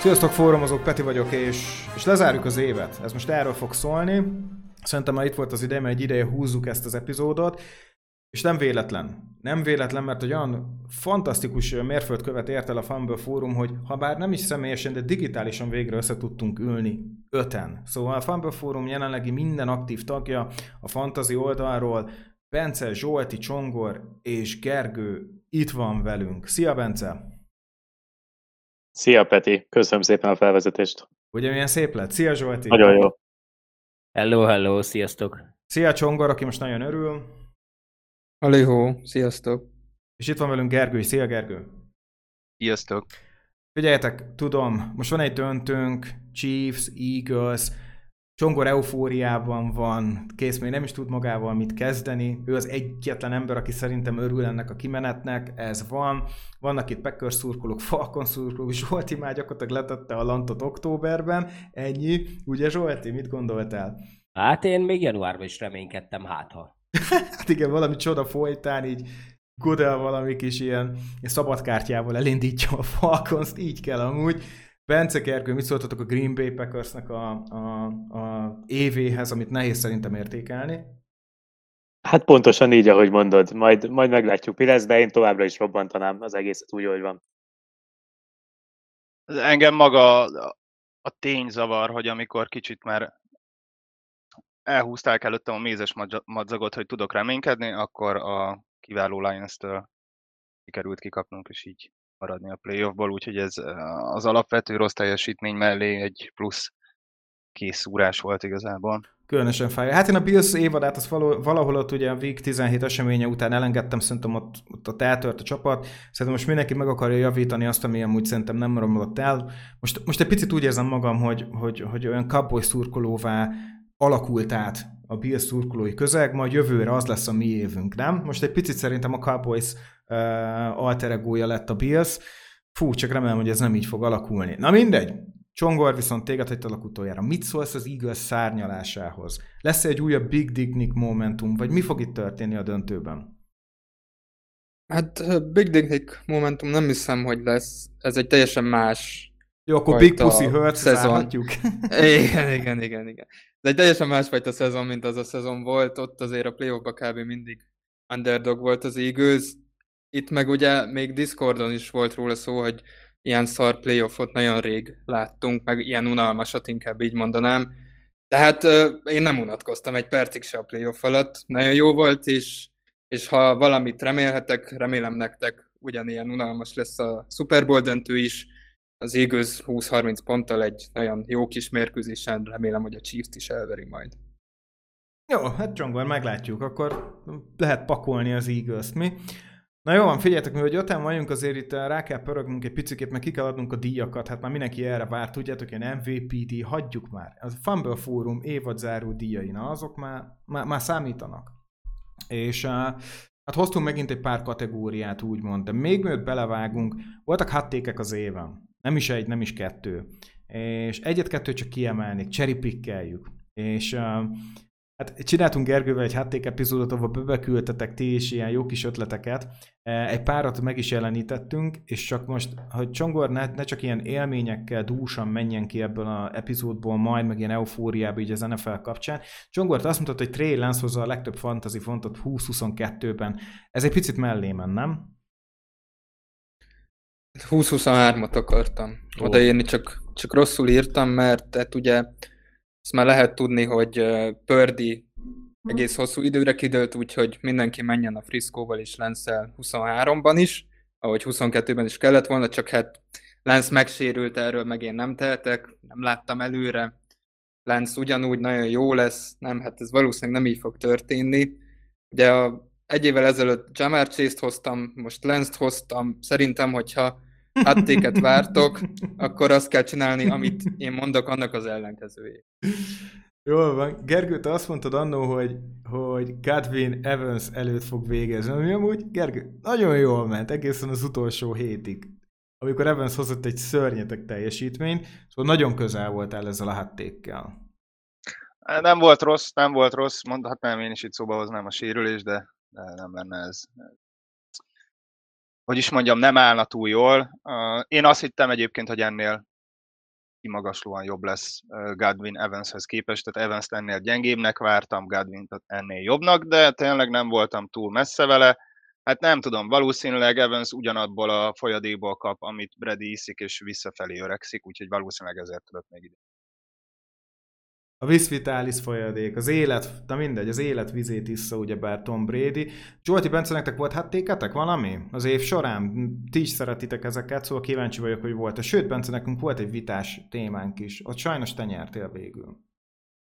Sziasztok, fórumozók, Peti vagyok, és, és lezárjuk az évet. Ez most erről fog szólni. Szerintem már itt volt az ideje, mert egy ideje húzzuk ezt az epizódot. És nem véletlen. Nem véletlen, mert egy olyan fantasztikus mérföldkövet ért el a Fumble Fórum, hogy ha bár nem is személyesen, de digitálisan végre össze tudtunk ülni öten. Szóval a Fumble Fórum jelenlegi minden aktív tagja a fantazi oldalról, Bence, Zsolti, Csongor és Gergő itt van velünk. Szia, Bence! Szia Peti, köszönöm szépen a felvezetést. Ugye milyen szép lett? Szia Zsolti! Nagyon jó. Hello, hello, sziasztok! Szia Csongor, aki most nagyon örül. Alihó, sziasztok! És itt van velünk Gergő, szia Gergő! Sziasztok! Figyeljetek, tudom, most van egy döntőnk, Chiefs, Eagles, Csongor eufóriában van, kész még nem is tud magával mit kezdeni. Ő az egyetlen ember, aki szerintem örül ennek a kimenetnek, ez van. Vannak itt Packers szurkolók, Falcon szurkolók, Zsolti már gyakorlatilag letette a lantot októberben, ennyi. Ugye Zsolti, mit gondoltál? Hát én még januárban is reménykedtem, hát ha. hát igen, valami csoda folytán így Godel valami kis ilyen, ilyen szabadkártyával elindítja a falcons így kell amúgy. Bence Kerkő, mit szóltatok a Green Bay Packersnek a, a, a évéhez, amit nehéz szerintem értékelni? Hát pontosan így, ahogy mondod. Majd, majd meglátjuk, mi lesz, de én továbbra is robbantanám az egészet úgy, ahogy van. Engem maga a tény zavar, hogy amikor kicsit már elhúzták előttem a mézes madzagot, hogy tudok reménykedni, akkor a kiváló Lions-től sikerült kikapnunk, és így maradni a playoffból, úgyhogy ez az alapvető rossz teljesítmény mellé egy plusz készúrás volt igazából. Különösen fáj. Hát én a Bills évadát, az valahol ott ugye a Week 17 eseménye után elengedtem, szerintem ott, ott, ott eltört a csapat. Szerintem most mindenki meg akarja javítani azt, ami amúgy szerintem nem romlott el. Most, most egy picit úgy érzem magam, hogy, hogy, hogy olyan cowboy szurkolóvá alakult át a Bills szurkolói közeg, majd jövőre az lesz a mi évünk, nem? Most egy picit szerintem a Cowboys uh, alter egója lett a Bills. Fú, csak remélem, hogy ez nem így fog alakulni. Na mindegy, Csongor viszont téged hagytalak utoljára. Mit szólsz az Eagles szárnyalásához? lesz egy újabb Big Dick momentum, vagy mi fog itt történni a döntőben? Hát Big Dick momentum nem hiszem, hogy lesz. Ez egy teljesen más Jó, akkor Big Pussy Hurt szezon. igen, igen, igen, igen. Ez egy teljesen másfajta szezon, mint az a szezon volt. Ott azért a playoffba kb. mindig underdog volt az Eagles. Itt meg ugye még Discordon is volt róla szó, hogy ilyen szar playoffot nagyon rég láttunk, meg ilyen unalmasat inkább így mondanám. Tehát én nem unatkoztam egy percig se a playoff alatt. Nagyon jó volt, és, és ha valamit remélhetek, remélem nektek ugyanilyen unalmas lesz a Super Bowl döntő is. Az Eagles 20-30 ponttal egy nagyon jó kis mérkőzésen, remélem, hogy a Chiefs is elveri majd. Jó, hát Csongor, meglátjuk, akkor lehet pakolni az Eagles-t, mi? Na jó van, figyeljetek, mi hogy öten vagyunk, azért itt eh, rá kell pörögnünk egy picit, meg ki kell adnunk a díjakat, hát már mindenki erre várt, tudjátok, ilyen MVP díj, hagyjuk már. A Fumble Forum évadzáró díjai, na azok már, már, már számítanak. És uh, hát hoztunk megint egy pár kategóriát, úgymond, de még mielőtt belevágunk, voltak hattékek az éven. Nem is egy, nem is kettő. És egyet-kettőt csak kiemelnék, cherry És uh, Hát csináltunk Gergővel egy hátték epizódot, ahol bebeküldtetek ti is ilyen jó kis ötleteket. E, egy párat meg is jelenítettünk, és csak most, hogy Csongor ne, ne csak ilyen élményekkel dúsan menjen ki ebből az epizódból majd, meg ilyen eufóriába így az NFL kapcsán. Csongor, azt mondtad, hogy Trey Lance hozza a legtöbb fantasy fontot 20-22-ben. Ez egy picit mellé men, nem? 20-23-at akartam odaírni, csak, csak rosszul írtam, mert tehát ugye azt már lehet tudni, hogy Pördi egész hosszú időre kidőlt, úgyhogy mindenki menjen a Friscoval és Lenszel 23-ban is, ahogy 22-ben is kellett volna, csak hát Lenz megsérült, erről meg én nem tehetek, nem láttam előre. Lenz ugyanúgy nagyon jó lesz, nem, hát ez valószínűleg nem így fog történni. Ugye a, egy évvel ezelőtt Jamar Chase-t hoztam, most Lenzt hoztam, szerintem, hogyha hattéket vártok, akkor azt kell csinálni, amit én mondok, annak az ellenkezőjét. Jól van. Gergő, te azt mondtad annó, hogy, hogy Godwin Evans előtt fog végezni, ami amúgy, Gergő, nagyon jól ment, egészen az utolsó hétig. Amikor Evans hozott egy szörnyetek teljesítményt, szóval nagyon közel voltál ezzel a hattékkel. Nem volt rossz, nem volt rossz, mondhatnám én is itt szóba hoznám a sérülést, de, de nem lenne ez, hogy is mondjam, nem állna túl jól. Én azt hittem egyébként, hogy ennél kimagaslóan jobb lesz Godwin Evanshez képest, tehát Evans ennél gyengébbnek vártam, Godwin ennél jobbnak, de tényleg nem voltam túl messze vele. Hát nem tudom, valószínűleg Evans ugyanabból a folyadékból kap, amit Brady iszik, és visszafelé öregszik, úgyhogy valószínűleg ezért tudott még ide. A Visvitalis folyadék, az élet, na mindegy, az élet vizét issza ugyebár Tom Brady. Zsolti Bence, nektek volt hattéketek valami az év során? Ti is szeretitek ezeket, szóval kíváncsi vagyok, hogy volt-e. Sőt, Bence, nekünk volt egy vitás témánk is. Ott sajnos te nyertél végül.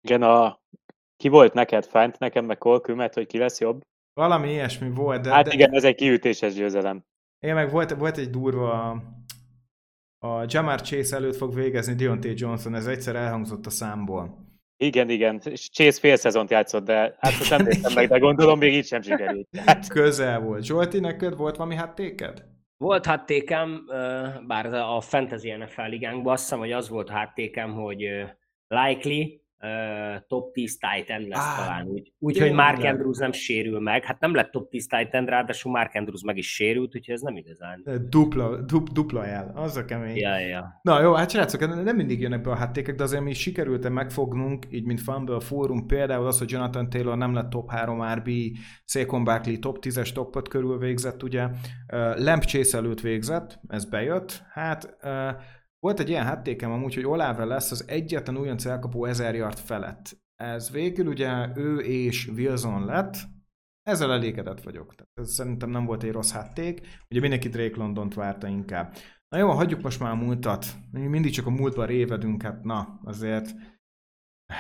Igen, a... ki volt neked fent, nekem meg Kolkümet, hogy ki lesz jobb? Valami ilyesmi volt, de... Hát de... igen, ez egy kiütéses győzelem. Én meg volt, volt egy durva a Jamar Chase előtt fog végezni Deontay Johnson, ez egyszer elhangzott a számból. Igen, igen. Chase fél szezont játszott, de hát most nem néztem meg, de gondolom még így sem sikerült. Hát, Közel volt. Zsolti, neked volt valami háttéked? Volt háttékem, bár a Fantasy NFL ligánkban azt hiszem, hogy az volt háttékem, hogy likely top 10 Titan lesz Á, talán úgy. Úgyhogy tényleg. Mark Andrews nem sérül meg. Hát nem lett top 10 Titan, ráadásul Mark Andrews meg is sérült, úgyhogy ez nem igazán. Dupla, dup, dupla jel, az a kemény. Ja, ja. Na jó, hát srácok, nem mindig jönnek be a háttékek, de azért mi sikerült megfognunk, így mint Fumble Forum, például az, hogy Jonathan Taylor nem lett top 3 RB, Saquon Barkley top 10-es, top 5 körül végzett, ugye, uh, Lamp Chase előtt végzett, ez bejött, hát uh, volt egy ilyen háttékem amúgy, hogy Olave lesz az egyetlen újonc elkapó 1000 yard felett. Ez végül ugye ő és Wilson lett, ezzel elégedett vagyok. Tehát ez szerintem nem volt egy rossz hátték. Ugye mindenki Drake Londont várta inkább. Na jó, hagyjuk most már a múltat. Mi mindig csak a múltban révedünk, hát na, azért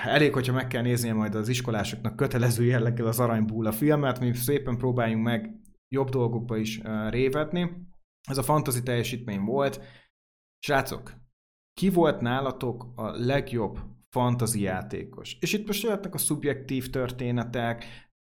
elég, hogyha meg kell néznie majd az iskolásoknak kötelező jelleggel az Aranybúla filmet, mi szépen próbáljunk meg jobb dolgokba is révedni. Ez a fantasy teljesítmény volt. Srácok, ki volt nálatok a legjobb fantasy játékos? És itt most jöhetnek a szubjektív történetek,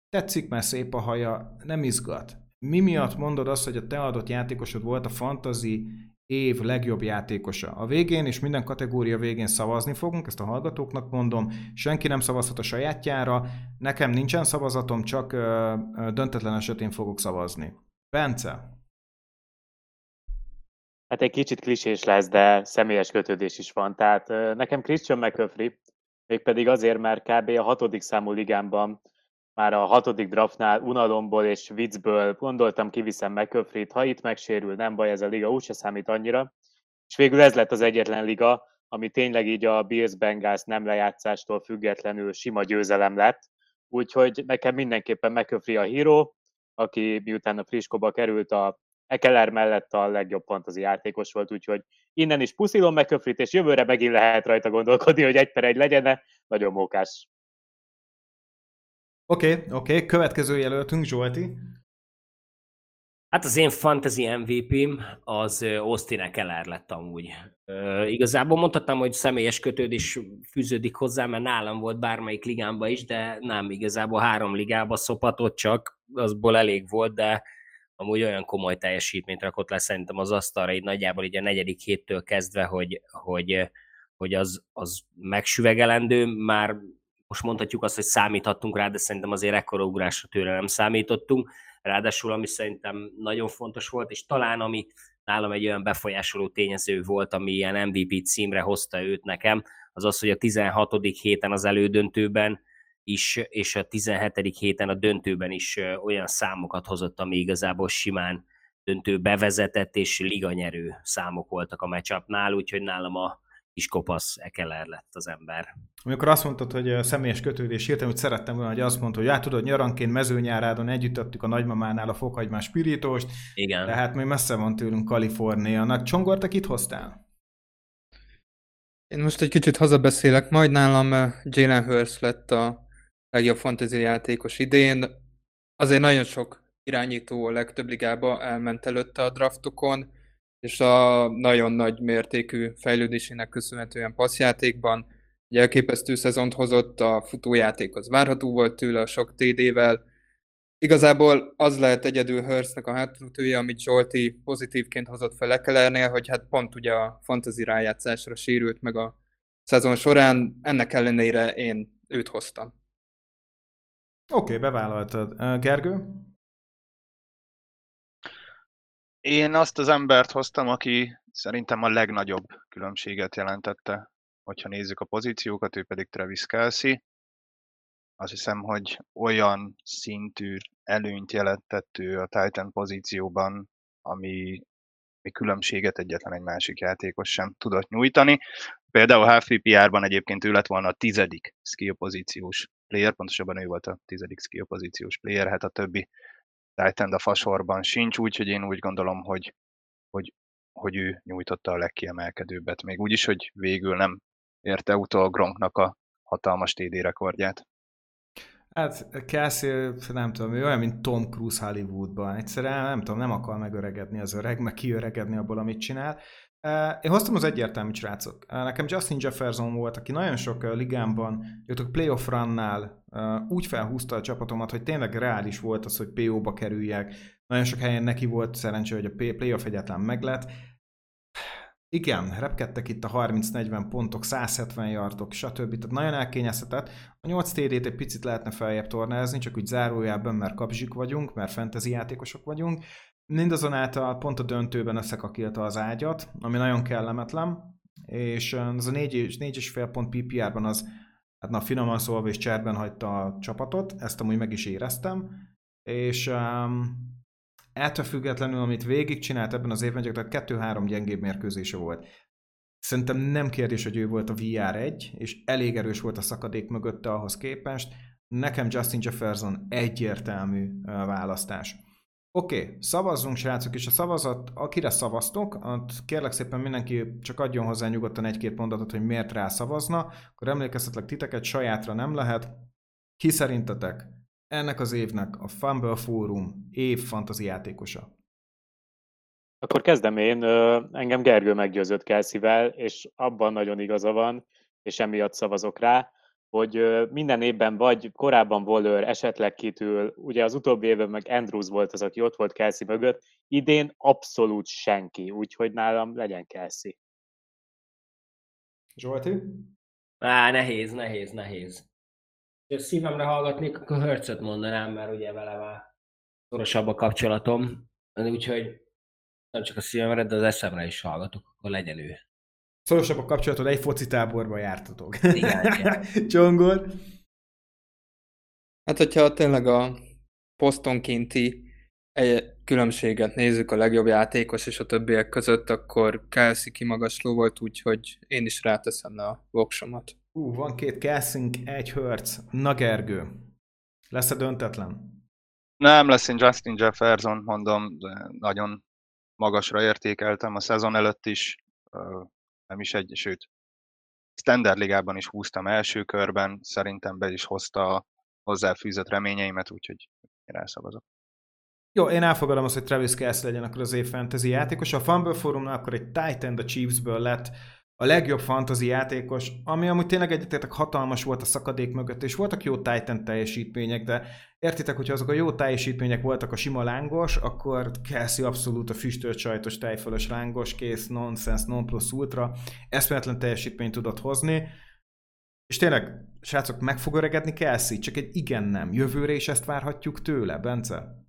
tetszik, mert szép a haja, nem izgat. Mi miatt mondod azt, hogy a te adott játékosod volt a fantasy év legjobb játékosa? A végén és minden kategória végén szavazni fogunk, ezt a hallgatóknak mondom, senki nem szavazhat a sajátjára, nekem nincsen szavazatom, csak ö, ö, döntetlen esetén fogok szavazni. Bence? Hát egy kicsit klisés lesz, de személyes kötődés is van. Tehát nekem Christian McCaffrey, mégpedig azért, mert kb. a hatodik számú ligámban már a hatodik draftnál unalomból és viccből gondoltam, kiviszem McCaffrey-t, ha itt megsérül, nem baj, ez a liga úgyse számít annyira. És végül ez lett az egyetlen liga, ami tényleg így a Bills Bengals nem lejátszástól függetlenül sima győzelem lett. Úgyhogy nekem mindenképpen McCaffrey a híró, aki miután a friskoba került a Ekeler mellett a legjobb fantasy játékos volt, úgyhogy innen is puszilom McCaffrey-t, és jövőre megint lehet rajta gondolkodni, hogy egy per egy legyen Nagyon mókás. Oké, okay, oké, okay. következő jelöltünk, Zsolti. Hát az én fantasy MVP-m az Austin Eckler lett amúgy. Ö, igazából mondhatnám, hogy személyes kötődés fűződik hozzá, mert nálam volt bármelyik ligámba is, de nem, igazából három ligába szopatott csak, azból elég volt, de amúgy olyan komoly teljesítményt rakott le szerintem az asztalra, így nagyjából így a negyedik héttől kezdve, hogy, hogy, hogy az, az megsüvegelendő, már most mondhatjuk azt, hogy számíthattunk rá, de szerintem azért ekkora ugrásra tőle nem számítottunk. Ráadásul, ami szerintem nagyon fontos volt, és talán ami nálam egy olyan befolyásoló tényező volt, ami ilyen MVP címre hozta őt nekem, az az, hogy a 16. héten az elődöntőben is, és a 17. héten a döntőben is olyan számokat hozott, ami igazából simán döntő bevezetett, és liganyerő számok voltak a meccsapnál, úgyhogy nálam a kis kopasz Ekeler lett az ember. Amikor azt mondtad, hogy a személyes kötődés írtam, hogy szerettem volna, hogy azt mondta, hogy hát tudod, nyaranként mezőnyárádon együtt adtuk a nagymamánál a fokhagymás spirítóst, Igen. de hát még messze van tőlünk Kaliforniának. Csongor, te kit hoztál? Én most egy kicsit hazabeszélek, majd nálam Jalen Hurst lett a legjobb fantasy játékos idén. Azért nagyon sok irányító a legtöbb ligába elment előtte a draftokon, és a nagyon nagy mértékű fejlődésének köszönhetően passzjátékban egy elképesztő szezont hozott, a futójáték az várható volt tőle a sok TD-vel. Igazából az lehet egyedül Hurstnek a hátulütője, amit Zsolti pozitívként hozott fel Ekelernél, hogy hát pont ugye a fantasy rájátszásra sérült meg a szezon során, ennek ellenére én őt hoztam. Oké, okay, bevállaltad. Gergő? Én azt az embert hoztam, aki szerintem a legnagyobb különbséget jelentette hogyha nézzük a pozíciókat, ő pedig Travis Kelsey. Azt hiszem, hogy olyan szintű előnyt jelentett ő a Titan pozícióban, ami ami különbséget egyetlen egy másik játékos sem tudott nyújtani. Például HFPR-ban egyébként ő lett volna a tizedik skill pozíciós player, pontosabban ő volt a tizedik skill pozíciós player, hát a többi Titan a fasorban sincs, úgyhogy én úgy gondolom, hogy, hogy, hogy ő nyújtotta a legkiemelkedőbbet, még úgy is, hogy végül nem érte utol Gronknak a hatalmas TD rekordját. Hát Kelsey, nem tudom, ő olyan, mint Tom Cruise Hollywoodban. Egyszerűen nem tudom, nem akar megöregedni az öreg, meg kiöregedni abból, amit csinál. Én hoztam az egyértelmű srácok. Nekem Justin Jefferson volt, aki nagyon sok ligámban, jöttök playoff runnál úgy felhúzta a csapatomat, hogy tényleg reális volt az, hogy PO-ba kerüljek. Nagyon sok helyen neki volt szerencsé, hogy a playoff egyáltalán meglett. Igen, repkedtek itt a 30-40 pontok, 170 yardok, stb. Tehát nagyon elkényeztetett. A 8 TD-t egy picit lehetne feljebb tornázni, csak úgy zárójában, mert kapzsik vagyunk, mert fantasy játékosok vagyunk. Mindazonáltal pont a döntőben összekakilta az ágyat, ami nagyon kellemetlen, és az a 4,5 pont PPR-ban az, hát na finoman szólva és cserben hagyta a csapatot, ezt amúgy meg is éreztem, és um, ettől függetlenül, amit végigcsinált ebben az évben, tehát kettő-három gyengébb mérkőzése volt. Szerintem nem kérdés, hogy ő volt a VR1, és elég erős volt a szakadék mögötte ahhoz képest. Nekem Justin Jefferson egyértelmű választás. Oké, okay, szavazzunk srácok, és a szavazat, akire szavaztok, kérlek szépen mindenki csak adjon hozzá nyugodtan egy-két mondatot, hogy miért rá szavazna, akkor emlékeztetlek titeket, sajátra nem lehet. Ki szerintetek ennek az évnek a Fumble Forum év fantasy játékosa? Akkor kezdem én. Engem Gergő meggyőzött Kelszivel, és abban nagyon igaza van, és emiatt szavazok rá, hogy minden évben vagy korábban Waller esetleg kitül, ugye az utóbbi évben meg Andrews volt az, aki ott volt Kelsey mögött, idén abszolút senki, úgyhogy nálam legyen Kelsey. Zsolti? Á, nehéz, nehéz, nehéz. Ha szívemre hallgatnék, akkor Hörcöt mondanám, mert ugye vele már szorosabb a kapcsolatom, úgyhogy nem csak a szívemre, de az eszemre is hallgatok, akkor legyen ő. Szorosabb a kapcsolatod, egy foci táborba jártatok. Igen, Csongor? Hát, hogyha tényleg a posztonkénti egy különbséget nézzük a legjobb játékos és a többiek között, akkor Kelsey kimagasló volt, úgyhogy én is ráteszem le a voksomat. Ú, van két Kelsing, egy Hertz. Na Gergő, lesz-e döntetlen? Nem lesz, én Justin Jefferson, mondom, de nagyon magasra értékeltem a szezon előtt is, nem is egy, sőt, Standard ligában is húztam első körben, szerintem be is hozta a hozzáfűzött reményeimet, úgyhogy én elszavazok. Jó, én elfogadom azt, hogy Travis Kelsey legyen akkor az év fantasy játékos. A Fumble Forumnál akkor egy Titan a Chiefsből lett a legjobb fantasy játékos, ami amúgy tényleg egyetértek hatalmas volt a szakadék mögött, és voltak jó Titan teljesítmények, de értitek, hogyha azok a jó teljesítmények voltak a sima lángos, akkor Kelsey abszolút a füstölt sajtos tejfölös lángos, kész, nonsense, non plus ultra, eszméletlen teljesítményt tudott hozni, és tényleg, srácok, meg fog öregedni Kelsey, csak egy igen-nem. Jövőre is ezt várhatjuk tőle, Bence?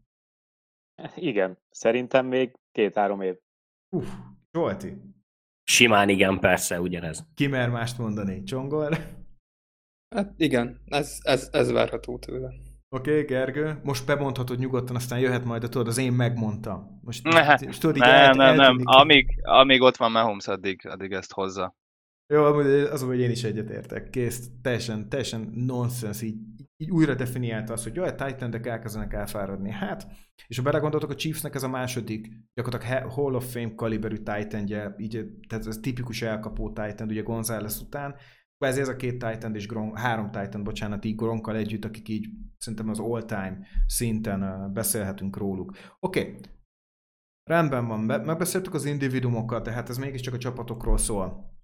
Igen, szerintem még két-három év. Uff, Zsolti. Simán igen, persze, ugyanez. Ki mer mást mondani? Csongor? Hát igen, ez, ez, ez várható tőle. Oké, okay, Gergő, most bemondhatod nyugodtan, aztán jöhet majd a tudod, az én megmondtam. Most, ne, és tudod, nem, el, nem, nem, amíg, amíg ott van Mahomes, addig, addig ezt hozza. Jó, az, hogy én is egyetértek. Kész, teljesen, teljesen nonsens, így, így újra definiálta azt, hogy jó, a Titan-ek elkezdenek elfáradni. Hát, és ha belegondoltok, a Chiefsnek ez a második, gyakorlatilag Hall of Fame kaliberű titan így, tehát ez tipikus elkapó Titan, ugye González után, ez ez a két Titan és Gronk, három Titan, bocsánat, így Gronkkal együtt, akik így szerintem az all-time szinten beszélhetünk róluk. Oké, okay. rendben van, megbeszéltük az individumokat, de hát ez mégiscsak a csapatokról szól.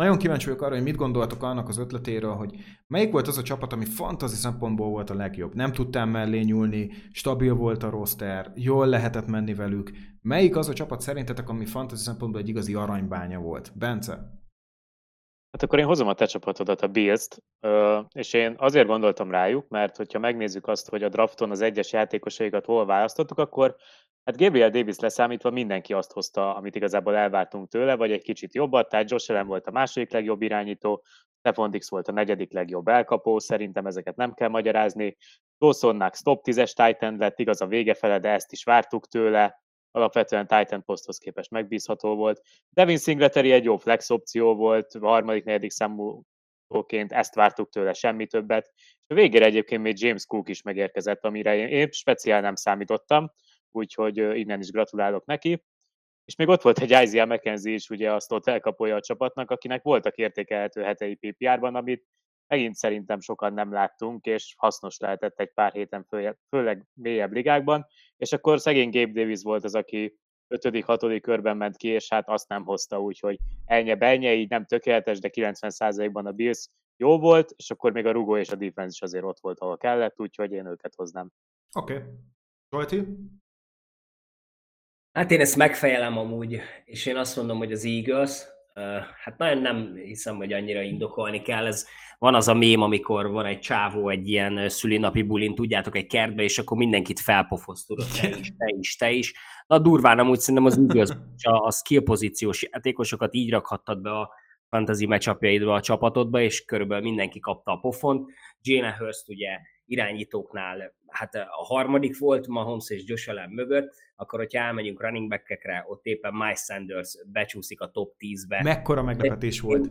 Nagyon kíváncsi vagyok arra, hogy mit gondoltok annak az ötletéről, hogy melyik volt az a csapat, ami fantasy szempontból volt a legjobb. Nem tudtál mellé nyúlni, stabil volt a roster, jól lehetett menni velük. Melyik az a csapat szerintetek, ami fantasy szempontból egy igazi aranybánya volt? Bence? Hát akkor én hozom a te csapatodat, a Bills-t, és én azért gondoltam rájuk, mert hogyha megnézzük azt, hogy a drafton az egyes játékosaikat hol választottuk, akkor hát Gabriel Davis leszámítva mindenki azt hozta, amit igazából elvártunk tőle, vagy egy kicsit jobbat, tehát Josh Allen volt a második legjobb irányító, Stefan Dix volt a negyedik legjobb elkapó, szerintem ezeket nem kell magyarázni. Dawson Knox top 10-es Titan lett, igaz a vége fele, de ezt is vártuk tőle alapvetően Titan poszthoz képest megbízható volt. Devin Singletary egy jó flex opció volt, a harmadik, negyedik számúként ezt vártuk tőle, semmi többet. És a végére egyébként még James Cook is megérkezett, amire én, én speciál nem számítottam, úgyhogy innen is gratulálok neki. És még ott volt egy Isaiah McKenzie is, ugye azt ott elkapolja a csapatnak, akinek voltak értékelhető hetei PPR-ban, amit megint szerintem sokan nem láttunk, és hasznos lehetett egy pár héten, főleg, főleg mélyebb ligákban, és akkor szegény Gabe Davis volt az, aki 5.-6. körben ment ki, és hát azt nem hozta, úgyhogy elnye benye, így nem tökéletes, de 90%-ban a Bills jó volt, és akkor még a rugó és a defense is azért ott volt, ahol kellett, úgyhogy én őket hoznám. Oké. Okay. Hát én ezt megfejelem amúgy, és én azt mondom, hogy az Eagles, hát nagyon nem hiszem, hogy annyira indokolni kell. Ez, van az a mém, amikor van egy csávó egy ilyen szülinapi bulin, tudjátok, egy kertbe, és akkor mindenkit felpofoz, tudod, te is, te is, te is. Na durván amúgy szerintem az igaz, a, a skill pozíciós játékosokat így rakhattad be a fantasy meccsapjaidba a csapatodba, és körülbelül mindenki kapta a pofont. Jane Hurst ugye irányítóknál, hát a harmadik volt Mahomes és Josh Allen mögött, akkor hogyha elmegyünk running back-ekre, ott éppen Miles Sanders becsúszik a top 10-be. Mekkora meglepetés volt.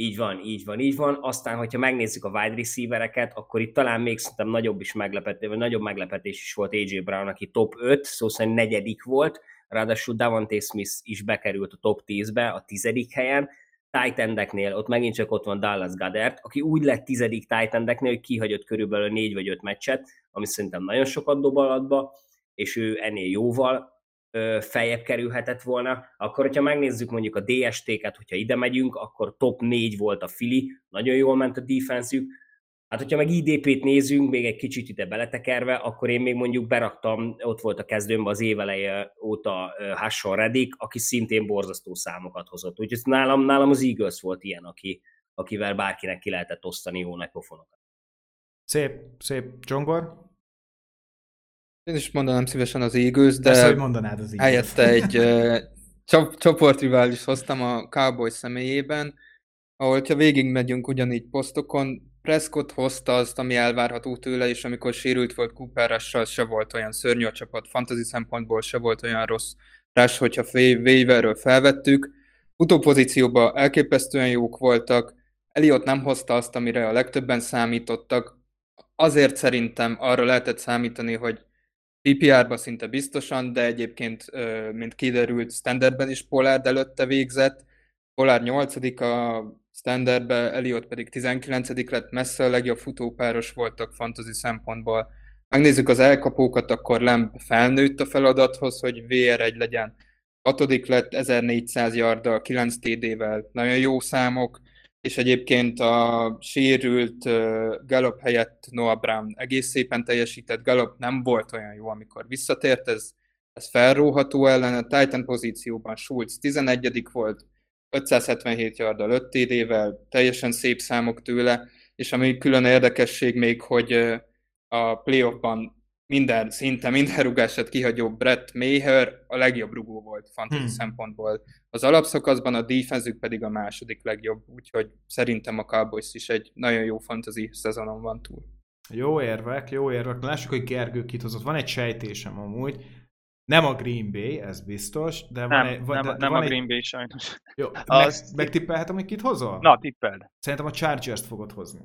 Így van, így van, így van. Aztán, hogyha megnézzük a wide receivereket, akkor itt talán még szerintem nagyobb is meglepetés, vagy nagyobb meglepetés is volt AJ Brown, aki top 5, szó szerint negyedik volt, ráadásul Davante Smith is bekerült a top 10-be, a tizedik helyen, tight ott megint csak ott van Dallas Goddard, aki úgy lett tizedik tight hogy kihagyott körülbelül négy vagy öt meccset, ami szerintem nagyon sokat dob alatba, és ő ennél jóval feljebb kerülhetett volna. Akkor, hogyha megnézzük mondjuk a DST-ket, hogyha ide megyünk, akkor top 4 volt a Fili, nagyon jól ment a defenszük, Hát, hogyha meg IDP-t nézünk, még egy kicsit ide beletekerve, akkor én még mondjuk beraktam, ott volt a kezdőmben az éveleje óta Hasson Redik, aki szintén borzasztó számokat hozott. Úgyhogy nálam, nálam az Eagles volt ilyen, aki, akivel bárkinek ki lehetett osztani jó nagy pofonokat. Szép, szép. Csongor? Én is mondanám szívesen az Eagles, de Ezt, hogy mondanád az Eagles. helyette egy uh, csoportrivális hoztam a Cowboys személyében, ahol ha végigmegyünk ugyanígy posztokon, Prescott hozta azt, ami elvárható tőle, és amikor sérült volt Cooper se volt olyan szörnyű a csapat, fantasy szempontból se volt olyan rossz Rush, hogyha waiverről felvettük. Utópozícióban elképesztően jók voltak, Eliott nem hozta azt, amire a legtöbben számítottak. Azért szerintem arra lehetett számítani, hogy PPR-ba szinte biztosan, de egyébként, mint kiderült, standardben is Pollard előtte végzett. Pollard 8 a standardbe, Eliott pedig 19 lett, messze a legjobb futópáros voltak fantasy szempontból. Megnézzük az elkapókat, akkor Lemb felnőtt a feladathoz, hogy VR1 legyen. Hatodik lett 1400 yarddal, 9 TD-vel, nagyon jó számok, és egyébként a sérült Gallup helyett Noah Brown egész szépen teljesített, Gallup nem volt olyan jó, amikor visszatért, ez, ez felróható ellen, a Titan pozícióban Schulz 11 volt, 577 yarddal 5 TD-vel, teljesen szép számok tőle, és ami külön érdekesség még, hogy a playoffban minden, szinte minden rugását kihagyó Brett Maher a legjobb rugó volt fantasy hmm. szempontból. Az alapszakaszban a defenzük pedig a második legjobb, úgyhogy szerintem a Cowboys is egy nagyon jó fantasy szezonon van túl. Jó érvek, jó érvek. Lássuk, hogy Gergő kit hozott. Van egy sejtésem amúgy, nem a Green Bay, ez biztos, de van nem, egy... Nem, de, nem van a Green egy... Bay sajnos. Jó, Azt... meg, megtippelhetem, hogy kit hozol? Na, tippeld. Szerintem a Chargers-t fogod hozni.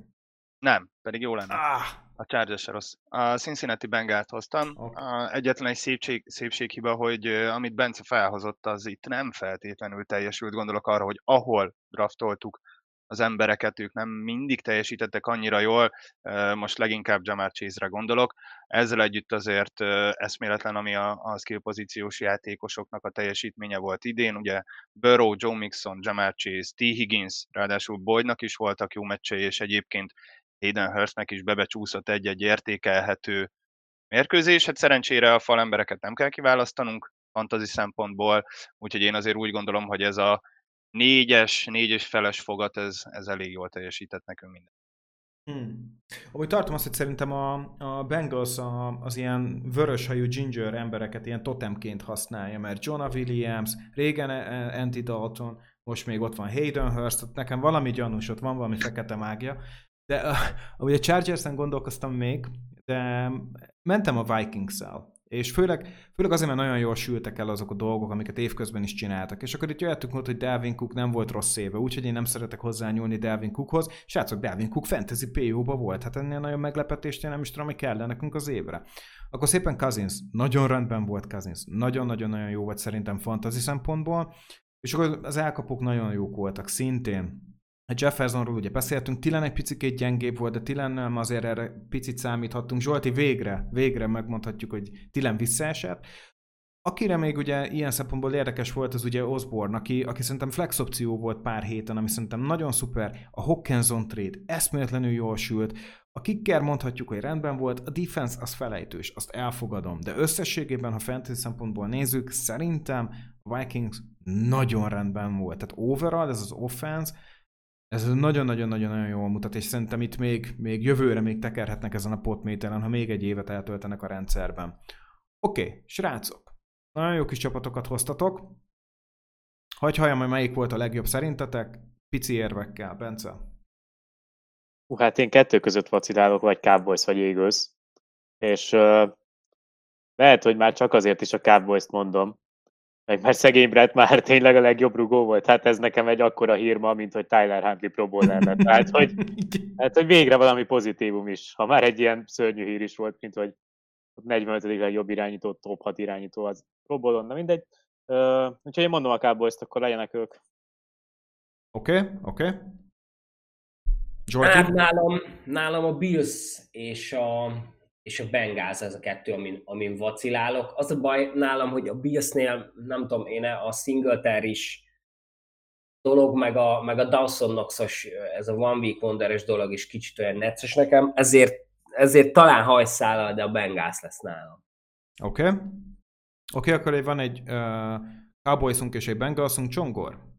Nem, pedig jó lenne. Ah. A Chargers rossz. A Cincinnati Bengalt hoztam. Okay. Egyetlen egy szépség, szépséghiba, hogy amit Bence felhozott, az itt nem feltétlenül teljesült. Gondolok arra, hogy ahol draftoltuk az embereket, ők nem mindig teljesítettek annyira jól, most leginkább Jamar Chase-re gondolok. Ezzel együtt azért eszméletlen, ami a, a skill pozíciós játékosoknak a teljesítménye volt idén, ugye Burrow, Joe Mixon, Jamar Chase, T. Higgins, ráadásul Boydnak is voltak jó meccsei, és egyébként Hayden Hurstnek is bebecsúszott egy-egy értékelhető mérkőzés. Hát szerencsére a falembereket nem kell kiválasztanunk fantazi szempontból, úgyhogy én azért úgy gondolom, hogy ez a négyes, négyes feles fogat, ez, ez elég jól teljesített nekünk minden. Hmm. Amúgy tartom azt, hogy szerintem a, a Bengals a, az ilyen vöröshajú ginger embereket ilyen totemként használja, mert Jonah Williams, régen eh, Andy Dalton, most még ott van Hayden Hurst, nekem valami gyanús, ott van valami fekete mágia. De ugye a Chargers-en gondolkoztam még, de mentem a Vikings-el. És főleg, főleg azért, mert nagyon jól sültek el azok a dolgok, amiket évközben is csináltak. És akkor itt jöttünk volt, hogy Delvin Cook nem volt rossz éve, úgyhogy én nem szeretek hozzányúlni Delvin Cookhoz. Srácok, Delvin Cook fantasy PO-ba volt. Hát ennél nagyon meglepetést én nem is tudom, hogy kell nekünk az évre. Akkor szépen Cousins. Nagyon rendben volt Cousins. Nagyon-nagyon-nagyon jó volt szerintem fantasy szempontból. És akkor az elkapók nagyon jók voltak szintén. A Jeffersonról ugye beszéltünk, Tilen egy picit gyengébb volt, de Tilennel azért erre picit számíthattunk. Zsolti végre, végre megmondhatjuk, hogy Tilen visszaesett. Akire még ugye ilyen szempontból érdekes volt, az ugye Osborne, aki, aki szerintem flex opció volt pár héten, ami szerintem nagyon szuper. A Hawkinson trade eszméletlenül jól sült. A kicker mondhatjuk, hogy rendben volt, a defense az felejtős, azt elfogadom, de összességében, ha fantasy szempontból nézzük, szerintem a Vikings nagyon rendben volt. Tehát overall ez az offense, ez nagyon-nagyon-nagyon jól mutat, és szerintem itt még, még jövőre még tekerhetnek ezen a potmételen, ha még egy évet eltöltenek a rendszerben. Oké, okay, srácok, nagyon jó kis csapatokat hoztatok. Hagy halljam, hogy melyik volt a legjobb szerintetek, pici érvekkel, Bence. Uh, hát én kettő között vacilálok, vagy Cowboys, vagy Eagles. És uh, lehet, hogy már csak azért is a Cowboys-t mondom, meg mert szegény Brett már tényleg a legjobb rugó volt. Hát ez nekem egy akkora hírma, mint hogy Tyler Huntley Pro Bowler lett. Tehát, hogy, hát, hogy végre valami pozitívum is. Ha már egy ilyen szörnyű hír is volt, mint hogy 45. legjobb irányító, top 6 irányító az Pro Bowlon, na mindegy. Uh, úgyhogy én mondom a cowboys akkor legyenek ők. Oké, okay, oké. Okay. Hát nálam, nálam a Bills és a és a Bengals ez a kettő, amin, amin vacilálok. Az a baj nálam, hogy a Billsnél, nem tudom én, a Singletary is dolog, meg a, meg a Dawson Knox-os, ez a One Week wonder dolog is kicsit olyan necces nekem, ezért, ezért talán hajszállal, de a Bengals lesz nálam. Oké. Okay. Oké, okay, akkor van egy uh, Cowboysunk és egy Bengalsunk, Csongor?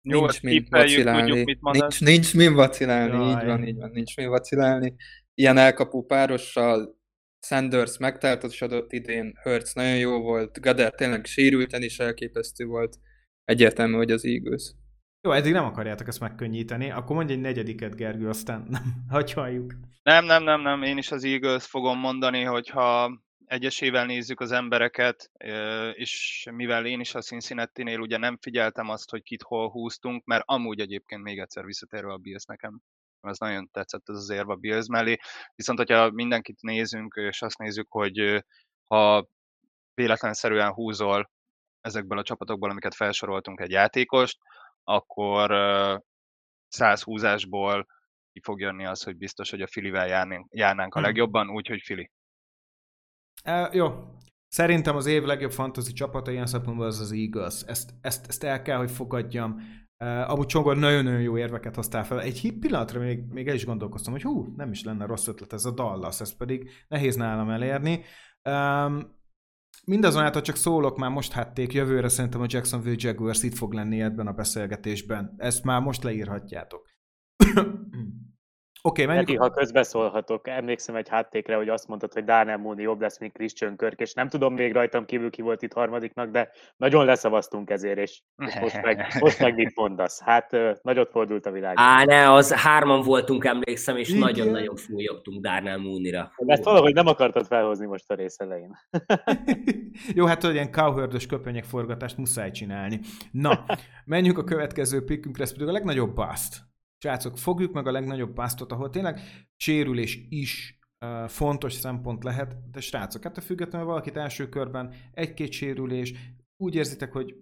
Nincs mind vacilálni. Nincs, nincs mind vacilálni, Jaj. így van, így van, nincs mind vacilálni ilyen elkapó párossal Sanders megtáltosodott idén, Hertz nagyon jó volt, Gader tényleg sérülten is elképesztő volt. Egyértelmű, hogy az Eagles. Jó, eddig nem akarjátok ezt megkönnyíteni, akkor mondj egy negyediket, Gergő, aztán nem, halljuk. Nem, nem, nem, nem, én is az Eagles fogom mondani, hogyha egyesével nézzük az embereket, és mivel én is a Cincinnati-nél ugye nem figyeltem azt, hogy kit hol húztunk, mert amúgy egyébként még egyszer visszatérve a Bills nekem az nagyon tetszett ez az érv a Bills mellé. Viszont, hogyha mindenkit nézünk, és azt nézzük, hogy ha véletlenszerűen húzol ezekből a csapatokból, amiket felsoroltunk egy játékost, akkor 100 húzásból ki fog jönni az, hogy biztos, hogy a Filivel járnánk, járnánk a hm. legjobban, úgyhogy Fili. Uh, jó. Szerintem az év legjobb fantasy csapata ilyen szempontból az az Eagles. Ezt, ezt, ezt el kell, hogy fogadjam. Uh, amúgy Csongor nagyon-nagyon jó érveket hoztál fel. Egy hip pillanatra még, még el is gondolkoztam, hogy hú, nem is lenne rossz ötlet ez a Dallas, ezt pedig nehéz nálam elérni. Um, mindazonáltal csak szólok, már most hátték, jövőre szerintem a Jacksonville Jaguars itt fog lenni ebben a beszélgetésben. Ezt már most leírhatjátok. Oké, okay, menjünk. Neki, ha közbeszólhatok, emlékszem egy háttékre, hogy azt mondtad, hogy Daniel Mooney jobb lesz, mint Christian Kirk, és nem tudom még rajtam kívül ki volt itt harmadiknak, de nagyon leszavaztunk ezért, és, és most, meg, most meg mit mondasz? Hát nagyot fordult a világ. Á, ne, az hárman voltunk, emlékszem, és nagyon-nagyon fújogtunk Daniel Mooney-ra. Ezt valahogy nem akartad felhozni most a rész elején. Jó, hát hogy ilyen cowherd köpenyek forgatást muszáj csinálni. Na, menjünk a következő pickünkre, ez pedig a legnagyobb bust Srácok, fogjuk meg a legnagyobb basztot, ahol tényleg sérülés is fontos szempont lehet, de srácok, hát a függetlenül valakit első körben egy-két sérülés, úgy érzitek, hogy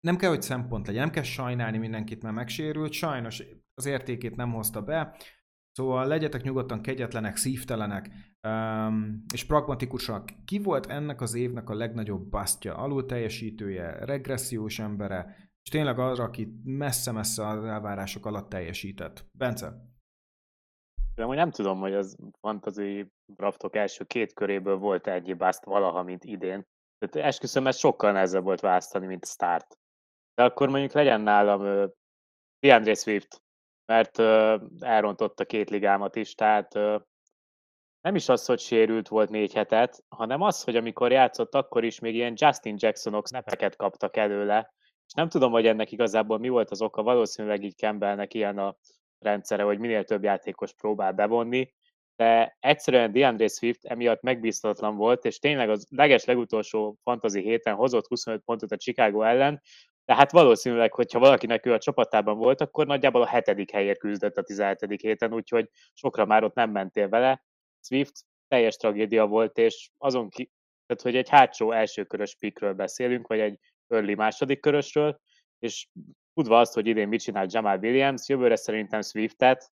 nem kell, hogy szempont legyen, nem kell sajnálni mindenkit, mert megsérült, sajnos az értékét nem hozta be, Szóval legyetek nyugodtan kegyetlenek, szívtelenek, és pragmatikusak. Ki volt ennek az évnek a legnagyobb basztja? Alul teljesítője, regressziós embere, és tényleg arra, aki messze-messze az elvárások alatt teljesített. Bence? De hogy nem tudom, hogy az fantasy draftok első két köréből volt egy bászt valaha, mint idén. Tehát esküszöm, ez sokkal nehezebb volt választani, mint start. de akkor mondjuk legyen nálam uh, DeAndre Swift, mert uh, elrontott a két ligámat is, tehát uh, nem is az, hogy sérült volt négy hetet, hanem az, hogy amikor játszott, akkor is még ilyen Justin Jacksonok snapeket kaptak előle, és nem tudom, hogy ennek igazából mi volt az oka, valószínűleg így Campbellnek ilyen a rendszere, hogy minél több játékos próbál bevonni, de egyszerűen DeAndre Swift emiatt megbízhatatlan volt, és tényleg az leges legutolsó fantasy héten hozott 25 pontot a Chicago ellen, de hát valószínűleg, hogyha valakinek ő a csapatában volt, akkor nagyjából a hetedik helyért küzdött a 17. héten, úgyhogy sokra már ott nem mentél vele. Swift teljes tragédia volt, és azon ki, tehát hogy egy hátsó elsőkörös pikről beszélünk, vagy egy early második körösről, és tudva azt, hogy idén mit csinál Jamal Williams, jövőre szerintem Swiftet,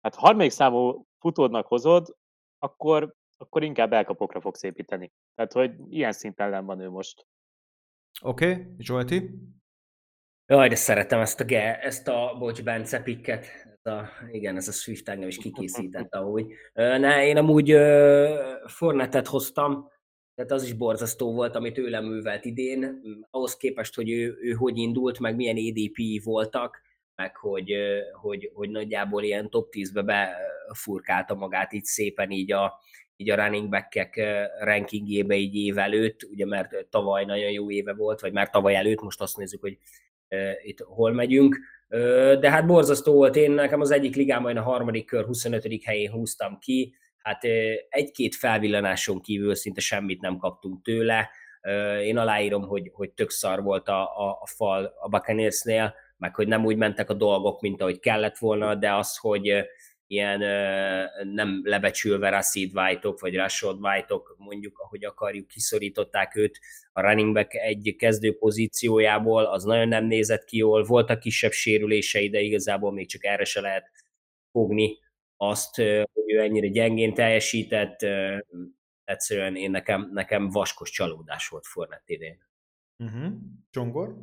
hát harmadik számú futódnak hozod, akkor, akkor inkább elkapokra fogsz építeni. Tehát, hogy ilyen szinten van ő most. Oké, okay. Zsolti? Jaj, de szeretem ezt a, ge, ezt a bocs, Bence pikket. Ez a, igen, ez a Swift engem is kikészített ahogy. Ne, én amúgy uh, Fornetet hoztam, tehát az is borzasztó volt, amit tőlem művelt idén, ahhoz képest, hogy ő, ő hogy indult, meg milyen EDP voltak, meg hogy, hogy, hogy nagyjából ilyen top 10-be befurkálta magát így szépen így a, így a running back-ek rankingjébe így év előtt, ugye mert tavaly nagyon jó éve volt, vagy már tavaly előtt, most azt nézzük, hogy itt hol megyünk, de hát borzasztó volt, én nekem az egyik ligában a harmadik kör 25. helyén húztam ki, hát egy-két felvillanáson kívül szinte semmit nem kaptunk tőle, én aláírom, hogy, hogy tök szar volt a, a, a fal a Buccaneersnél, meg hogy nem úgy mentek a dolgok, mint ahogy kellett volna, de az, hogy ilyen nem lebecsülve Rashid White-ok, vagy Rashod White-ok, mondjuk, ahogy akarjuk, kiszorították őt a running back egy kezdő pozíciójából, az nagyon nem nézett ki jól, voltak kisebb sérülései, de igazából még csak erre se lehet fogni azt, hogy ő ennyire gyengén teljesített, egyszerűen én nekem, nekem vaskos csalódás volt Fornett idén. Uh-huh. Csongor?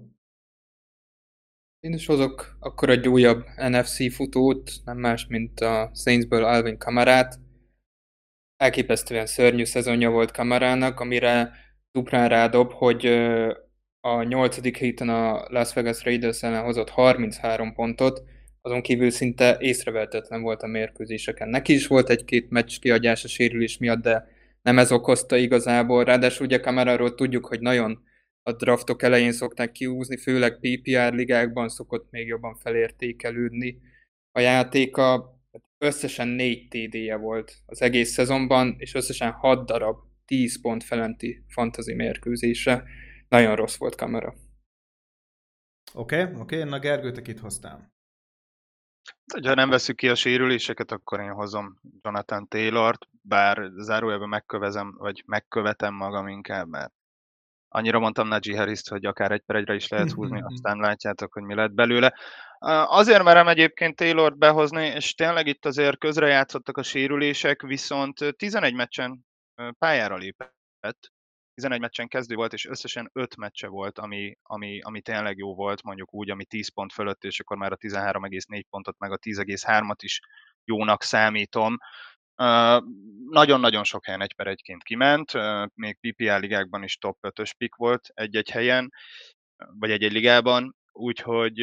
Én is hozok akkor egy újabb NFC futót, nem más, mint a Saintsből Alvin Kamarát. Elképesztően szörnyű szezonja volt Kamarának, amire duplán rádob, hogy a nyolcadik héten a Las Vegas Raiders ellen hozott 33 pontot, azon kívül szinte észrevehetetlen volt a mérkőzéseken. Neki is volt egy-két meccs kiadás a sérülés miatt, de nem ez okozta igazából. Ráadásul ugye Kamaráról tudjuk, hogy nagyon a draftok elején szokták kiúzni, főleg PPR ligákban szokott még jobban felértékelődni. A játéka összesen négy TD-je volt az egész szezonban, és összesen 6 darab 10 pont felenti fantasy mérkőzése. Nagyon rossz volt kamera. Oké, okay, oké, okay. na Gergő, te kit? Ha nem veszük ki a sérüléseket, akkor én hozom Jonathan Taylort, bár zárójelben megkövezem, vagy megkövetem magam inkább, mert annyira mondtam Najee harris hogy akár egy per egyre is lehet húzni, aztán látjátok, hogy mi lett belőle. Azért merem egyébként Taylort behozni, és tényleg itt azért közrejátszottak a sérülések, viszont 11 meccsen pályára lépett, 11 meccsen kezdő volt, és összesen 5 meccse volt, ami, ami, ami tényleg jó volt, mondjuk úgy, ami 10 pont fölött, és akkor már a 13,4 pontot, meg a 10,3-at is jónak számítom. Nagyon-nagyon sok helyen egy per egyként kiment, még PPL ligákban is top 5-ös pick volt egy-egy helyen, vagy egy-egy ligában, úgyhogy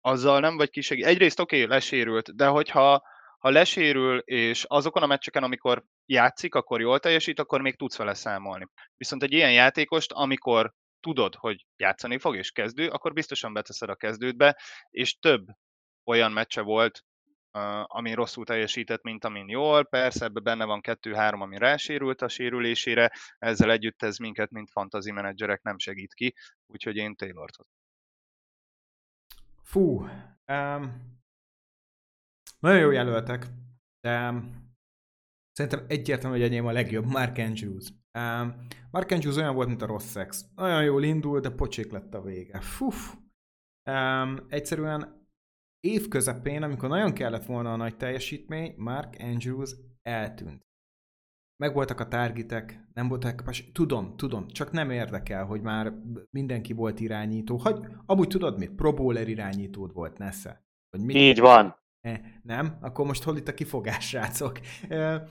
azzal nem vagy kisegít. Egyrészt oké, okay, lesérült, de hogyha ha lesérül, és azokon a meccseken, amikor játszik, akkor jól teljesít, akkor még tudsz vele számolni. Viszont egy ilyen játékost, amikor tudod, hogy játszani fog és kezdő, akkor biztosan beteszed a kezdődbe, és több olyan meccse volt, amin rosszul teljesített, mint amin jól. Persze ebben benne van kettő-három, ami rásérült a sérülésére, ezzel együtt ez minket, mint fantasy menedzserek nem segít ki, úgyhogy én Taylor-t Fú, um, nagyon jó jelöltek, de szerintem egyértelmű, hogy enyém a legjobb, Mark Andrews. Mark Andrews olyan volt, mint a rossz szex. Nagyon jól indult, de pocsék lett a vége. Fuf. Egyszerűen év közepén, amikor nagyon kellett volna a nagy teljesítmény, Mark Andrews eltűnt. Megvoltak a targetek, nem voltak kapás. Tudom, tudom, csak nem érdekel, hogy már mindenki volt irányító. Hagy, amúgy tudod mit? Pro Bowler irányítód volt, Nesze. Hogy mit? Így van. E, nem? Akkor most hol itt a kifogás, srácok? E,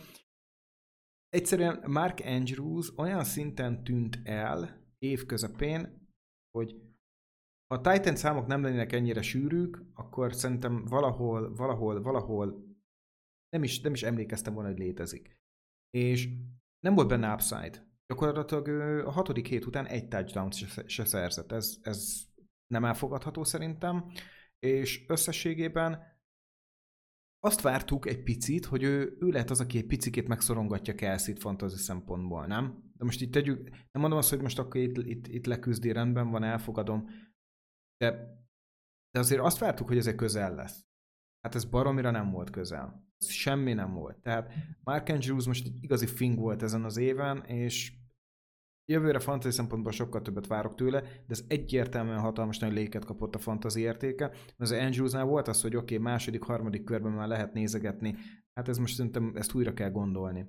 egyszerűen Mark Andrews olyan szinten tűnt el év közepén, hogy ha a Titan számok nem lennének ennyire sűrűk, akkor szerintem valahol, valahol, valahol nem is, nem is emlékeztem volna, hogy létezik. És nem volt benne upside. Gyakorlatilag a hatodik hét után egy touchdown se, se szerzett. Ez, ez nem elfogadható szerintem. És összességében azt vártuk egy picit, hogy ő, ő lehet az, aki egy picikét megszorongatja Kelsey-t fantasy szempontból, nem? De most itt tegyük, nem mondom azt, hogy most akkor itt, itt, itt leküzdi, rendben van, elfogadom, de, de azért azt vártuk, hogy ez egy közel lesz. Hát ez baromira nem volt közel. Ez semmi nem volt. Tehát Mark Andrews most egy igazi fing volt ezen az éven, és jövőre fantasy szempontból sokkal többet várok tőle, de ez egyértelműen hatalmas nagy léket kapott a fantasy értéke. Az Andrewsnál volt az, hogy oké, okay, második, harmadik körben már lehet nézegetni. Hát ez most szerintem ezt újra kell gondolni.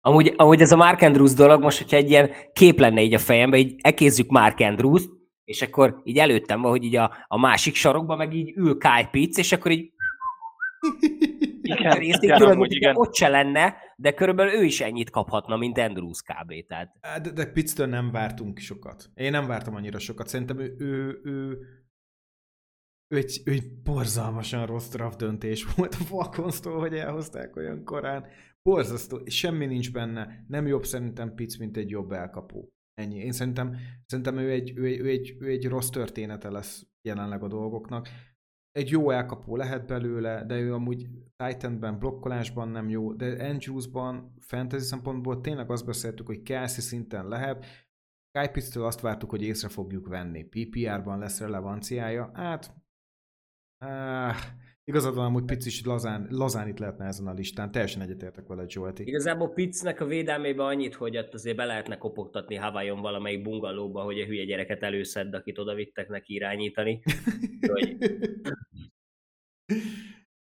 Amúgy, amúgy ez a Mark Andrews dolog, most, hogyha egy ilyen kép lenne így a fejemben, így ekézzük Mark Andrews, és akkor így előttem van, hogy így a, a másik sarokban meg így ül Kyle Pitts, és akkor így igen, igen, igen, igen. ott se lenne, de körülbelül ő is ennyit kaphatna, mint Andrews kb. Tehát. De, de Pittstől nem vártunk sokat. Én nem vártam annyira sokat. Szerintem ő, ő, ő, ő egy, ő egy borzalmasan rossz draft döntés volt a falcons hogy elhozták olyan korán. Borzasztó, semmi nincs benne. Nem jobb szerintem Pitts, mint egy jobb elkapó. Ennyi. Én szerintem, szerintem ő, egy, ő, egy, ő, egy, ő egy rossz története lesz jelenleg a dolgoknak. Egy jó elkapó lehet belőle, de ő amúgy Titanben, blokkolásban nem jó, de Andrewsban fantasy szempontból tényleg azt beszéltük, hogy Kelsey szinten lehet. Kyle azt vártuk, hogy észre fogjuk venni. PPR-ban lesz relevanciája. Hát, áh, Igazad van, amúgy Pic is lazán, lazán itt lehetne ezen a listán. Teljesen egyetértek vele, Zsolti. Igazából Picnek a védelmében annyit, hogy ott azért be lehetne kopogtatni Hawaiion valamelyik bungalóba, hogy a hülye gyereket előszedd, akit oda vittek neki irányítani. hogy...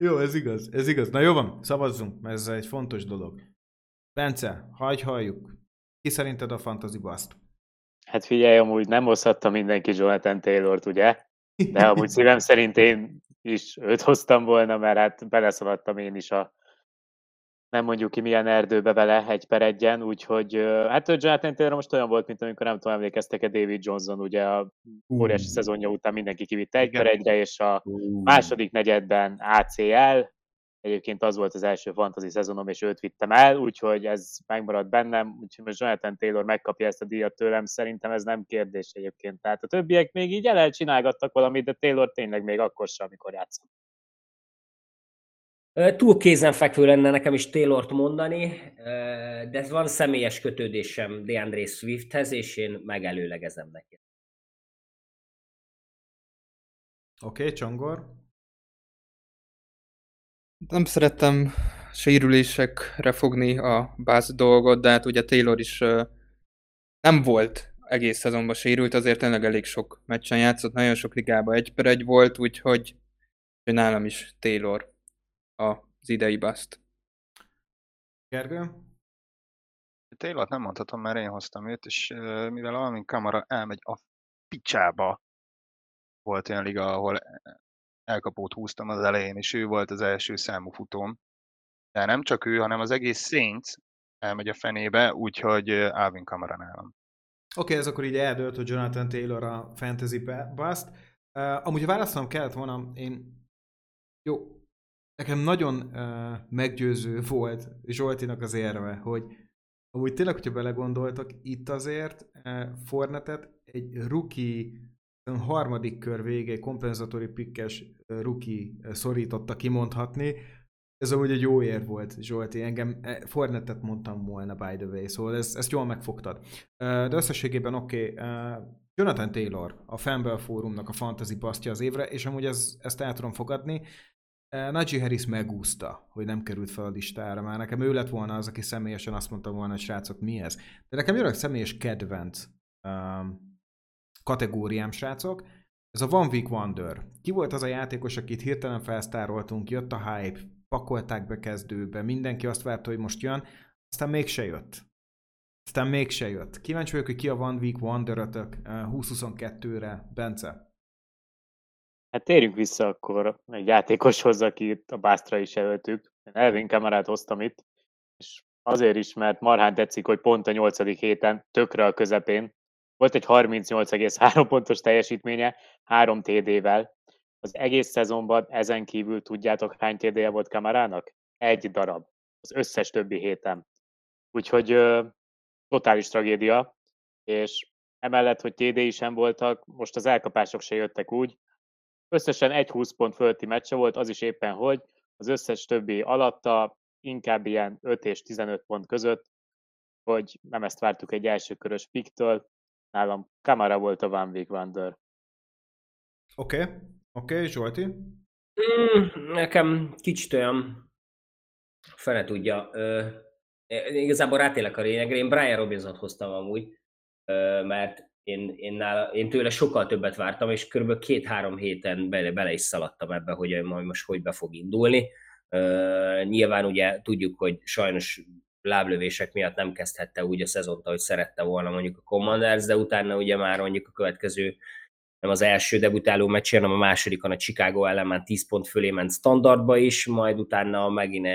Jó, ez igaz, ez igaz. Na jó van, szavazzunk, mert ez egy fontos dolog. Bence, hagyj halljuk. Ki szerinted a fantasy bust? Hát figyelj, amúgy nem hozhatta mindenki Jonathan Taylor-t, ugye? De amúgy szívem szerint én is őt hoztam volna, mert hát beleszaladtam én is a nem mondjuk ki milyen erdőbe vele egy per egyen, úgyhogy hát Jonathan Taylor most olyan volt, mint amikor nem tudom, emlékeztek-e David Johnson, ugye a óriási szezonja után mindenki kivitte egy per egyre, és a második negyedben ACL, Egyébként az volt az első fantasy szezonom, és őt vittem el, úgyhogy ez megmaradt bennem, úgyhogy most Jonathan Taylor megkapja ezt a díjat tőlem, szerintem ez nem kérdés egyébként. Tehát a többiek még így elcsinálgattak valamit, de Taylor tényleg még akkor sem, amikor játszott. Túl kézenfekvő lenne nekem is Taylort mondani, de ez van személyes kötődésem DeAndre Swifthez, és én megelőlegezem neki. Oké, okay, Csongor nem szerettem sérülésekre fogni a báz dolgot, de hát ugye Taylor is nem volt egész szezonban sérült, azért tényleg elég sok meccsen játszott, nagyon sok ligában egy per egy volt, úgyhogy nálam is Taylor az idei baszt. Gergő? Taylor nem mondhatom, mert én hoztam őt, és mivel valamint kamera elmegy a picsába, volt olyan liga, ahol elkapót húztam az elején, és ő volt az első számú futóm. De nem csak ő, hanem az egész Saints elmegy a fenébe, úgyhogy Alvin Kamara nálam. Oké, okay, ez akkor így eldőlt, hogy Jonathan Taylor a fantasy bust. Uh, amúgy választanom kellett volna, én jó, nekem nagyon uh, meggyőző volt Zsoltinak az érve, hogy amúgy tényleg, hogyha belegondoltak, itt azért uh, Fornetet egy rookie harmadik kör vége kompenzatóri pikkes ruki szorította kimondhatni. Ez amúgy egy jó ér volt, Zsolti. Engem e, Fornetet mondtam volna, by the way, szóval ezt, ezt jól megfogtad. De összességében oké, okay, Jonathan Taylor, a Fanbell Fórumnak a fantasy basztja az évre, és amúgy ez, ezt el tudom fogadni. Najee Harris megúszta, hogy nem került fel a listára. Már nekem ő lett volna az, aki személyesen azt mondta volna, hogy srácok, mi ez? De nekem jön személyes kedvenc um, kategóriám, srácok. Ez a One Week Wonder. Ki volt az a játékos, akit hirtelen felsztároltunk, jött a hype, pakolták be kezdőbe, mindenki azt várta, hogy most jön, aztán mégse jött. Aztán mégse jött. Kíváncsi vagyok, hogy ki a One Week Wonder-ötök 2022-re. Bence? Hát térjünk vissza akkor egy játékoshoz, akit a Bástra is jelöltük. Én Elvin kamerát hoztam itt, és azért is, mert marhán tetszik, hogy pont a nyolcadik héten, tökre a közepén Volt egy 38,3 pontos teljesítménye, 3 TD-vel. Az egész szezonban ezen kívül tudjátok hány TD-je volt Kamarának? Egy darab. Az összes többi héten. Úgyhogy ö, totális tragédia, és emellett, hogy TD-i sem voltak, most az elkapások se jöttek úgy. Összesen egy 20 pont fölötti meccse volt, az is éppen hogy, az összes többi alatta inkább ilyen 5 és 15 pont között, hogy nem ezt vártuk egy első körös piktől, nálam Kamara volt a One Week Wonder. Oké, okay. oké, okay, Zsolti? Mm, nekem kicsit olyan, fele tudja, ö, igazából rátélek a lényegre, én Brian Robinson hoztam amúgy, ö, mert én, én, nála, én tőle sokkal többet vártam, és kb. két-három héten bele, bele is szaladtam ebbe, hogy majd most hogy be fog indulni. Uh, nyilván ugye tudjuk, hogy sajnos láblövések miatt nem kezdhette úgy a szezont, ahogy szerette volna mondjuk a Commanders, de utána ugye már mondjuk a következő nem az első debutáló meccsén, hanem a másodikon a Chicago ellen már 10 pont fölé ment standardba is, majd utána megint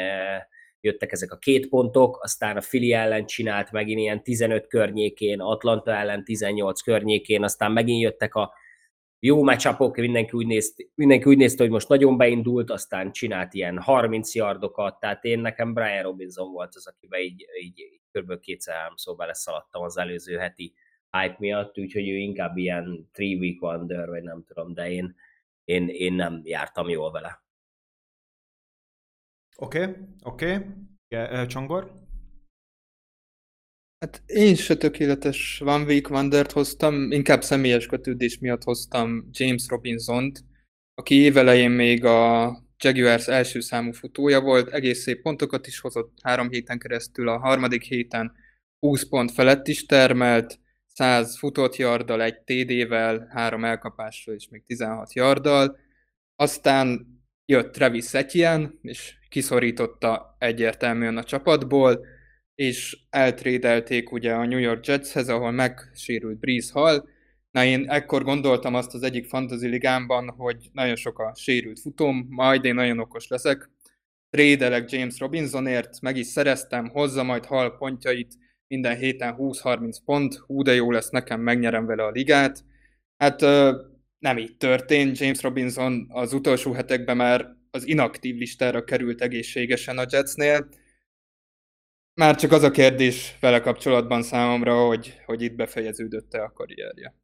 jöttek ezek a két pontok, aztán a Fili ellen csinált megint ilyen 15 környékén, Atlanta ellen 18 környékén, aztán megint jöttek a jó meccsapok, mindenki úgy, nézt, mindenki úgy nézte, hogy most nagyon beindult, aztán csinált ilyen 30 yardokat, tehát én nekem Brian Robinson volt az, akiben így, így, így kb. kétszer-háromszor beleszaladtam az előző heti hype miatt, úgyhogy ő inkább ilyen three week wonder, vagy nem tudom, de én, én, én nem jártam jól vele. Oké, okay, oké. Okay. Csongor? Hát én se tökéletes One Week Wonder-t hoztam, inkább személyes kötődés miatt hoztam James Robinson-t, aki évelején még a Jaguars első számú futója volt, egész szép pontokat is hozott három héten keresztül, a harmadik héten 20 pont felett is termelt, 100 futott yarddal, egy TD-vel, három elkapással és még 16 yarddal. Aztán jött Travis Etienne, és kiszorította egyértelműen a csapatból, és eltrédelték ugye a New York Jetshez, ahol megsérült Breeze Hall. Na én ekkor gondoltam azt az egyik fantasy ligámban, hogy nagyon sok a sérült futóm, majd én nagyon okos leszek. Trédelek James Robinsonért, meg is szereztem, hozza majd Hall pontjait, minden héten 20-30 pont, hú de jó lesz nekem, megnyerem vele a ligát. Hát nem így történt, James Robinson az utolsó hetekben már az inaktív listára került egészségesen a Jetsnél. Már csak az a kérdés vele kapcsolatban számomra, hogy, hogy itt befejeződött-e a karrierje.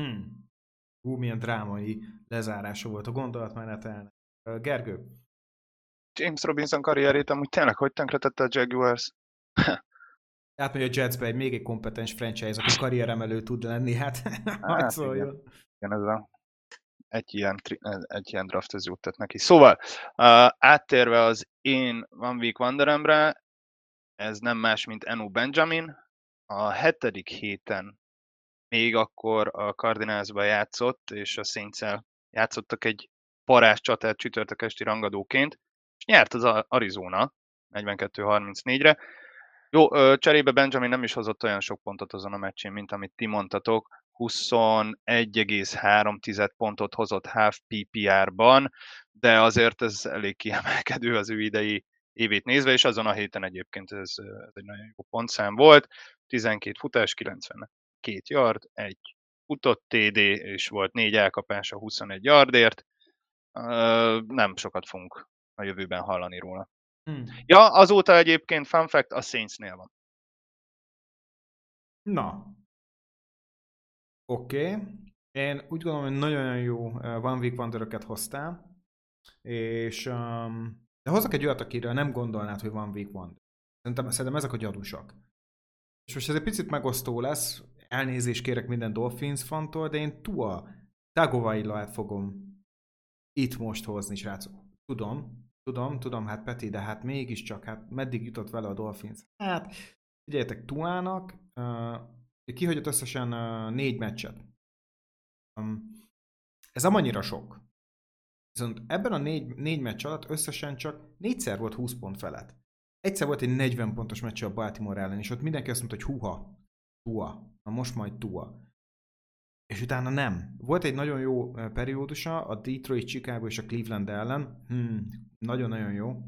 Hmm. Hú, milyen drámai lezárása volt a gondolatmenetelnek. Gergő? James Robinson karrierét amúgy tényleg hogy tönkretette a Jaguars? hogy a Jetsbe egy még egy kompetens franchise, aki karrieremelő tud lenni, hát, hát szóljon. Igen. ez a egy ilyen, egy ilyen draft az juttat neki. Szóval, uh, áttérve az én One Week Wanderemre, ez nem más, mint Enu Benjamin. A hetedik héten még akkor a Cardinalsba játszott, és a saints játszottak egy parás csatát csütörtök esti rangadóként, és nyert az Arizona 42-34-re. Jó, cserébe Benjamin nem is hozott olyan sok pontot azon a meccsén, mint amit ti mondtatok. 21,3 pontot hozott half PPR-ban, de azért ez elég kiemelkedő az ő idei évét nézve, és azon a héten egyébként ez, ez egy nagyon jó pontszám volt. 12 futás, 92 yard, egy futott TD, és volt négy elkapása 21 yardért. Nem sokat fogunk a jövőben hallani róla. Hmm. Ja, azóta egyébként fun fact a Saintsnél van. Na. Oké. Okay. Én úgy gondolom, hogy nagyon jó One Week wonder hoztál, és um, de hozzak egy olyat, akiről nem gondolnád, hogy van Week Wonder. Szerintem, szerintem ezek a gyanúsak. És most ez egy picit megosztó lesz, elnézést kérek minden Dolphins fantól, de én Tua Tagovailát fogom itt most hozni, srácok. Tudom, Tudom, tudom, hát Peti, de hát mégiscsak, hát meddig jutott vele a Dolphins? Hát, figyeljetek, Tuának uh, kihagyott összesen uh, négy meccset. Um, ez annyira sok. Viszont ebben a négy, négy meccs alatt összesen csak négyszer volt 20 pont felett. Egyszer volt egy 40 pontos meccs a Baltimore ellen, és ott mindenki azt mondta, hogy huha, Tua, na most majd Tua. És utána nem. Volt egy nagyon jó periódusa a Detroit, Chicago és a Cleveland ellen. Hmm, nagyon-nagyon jó.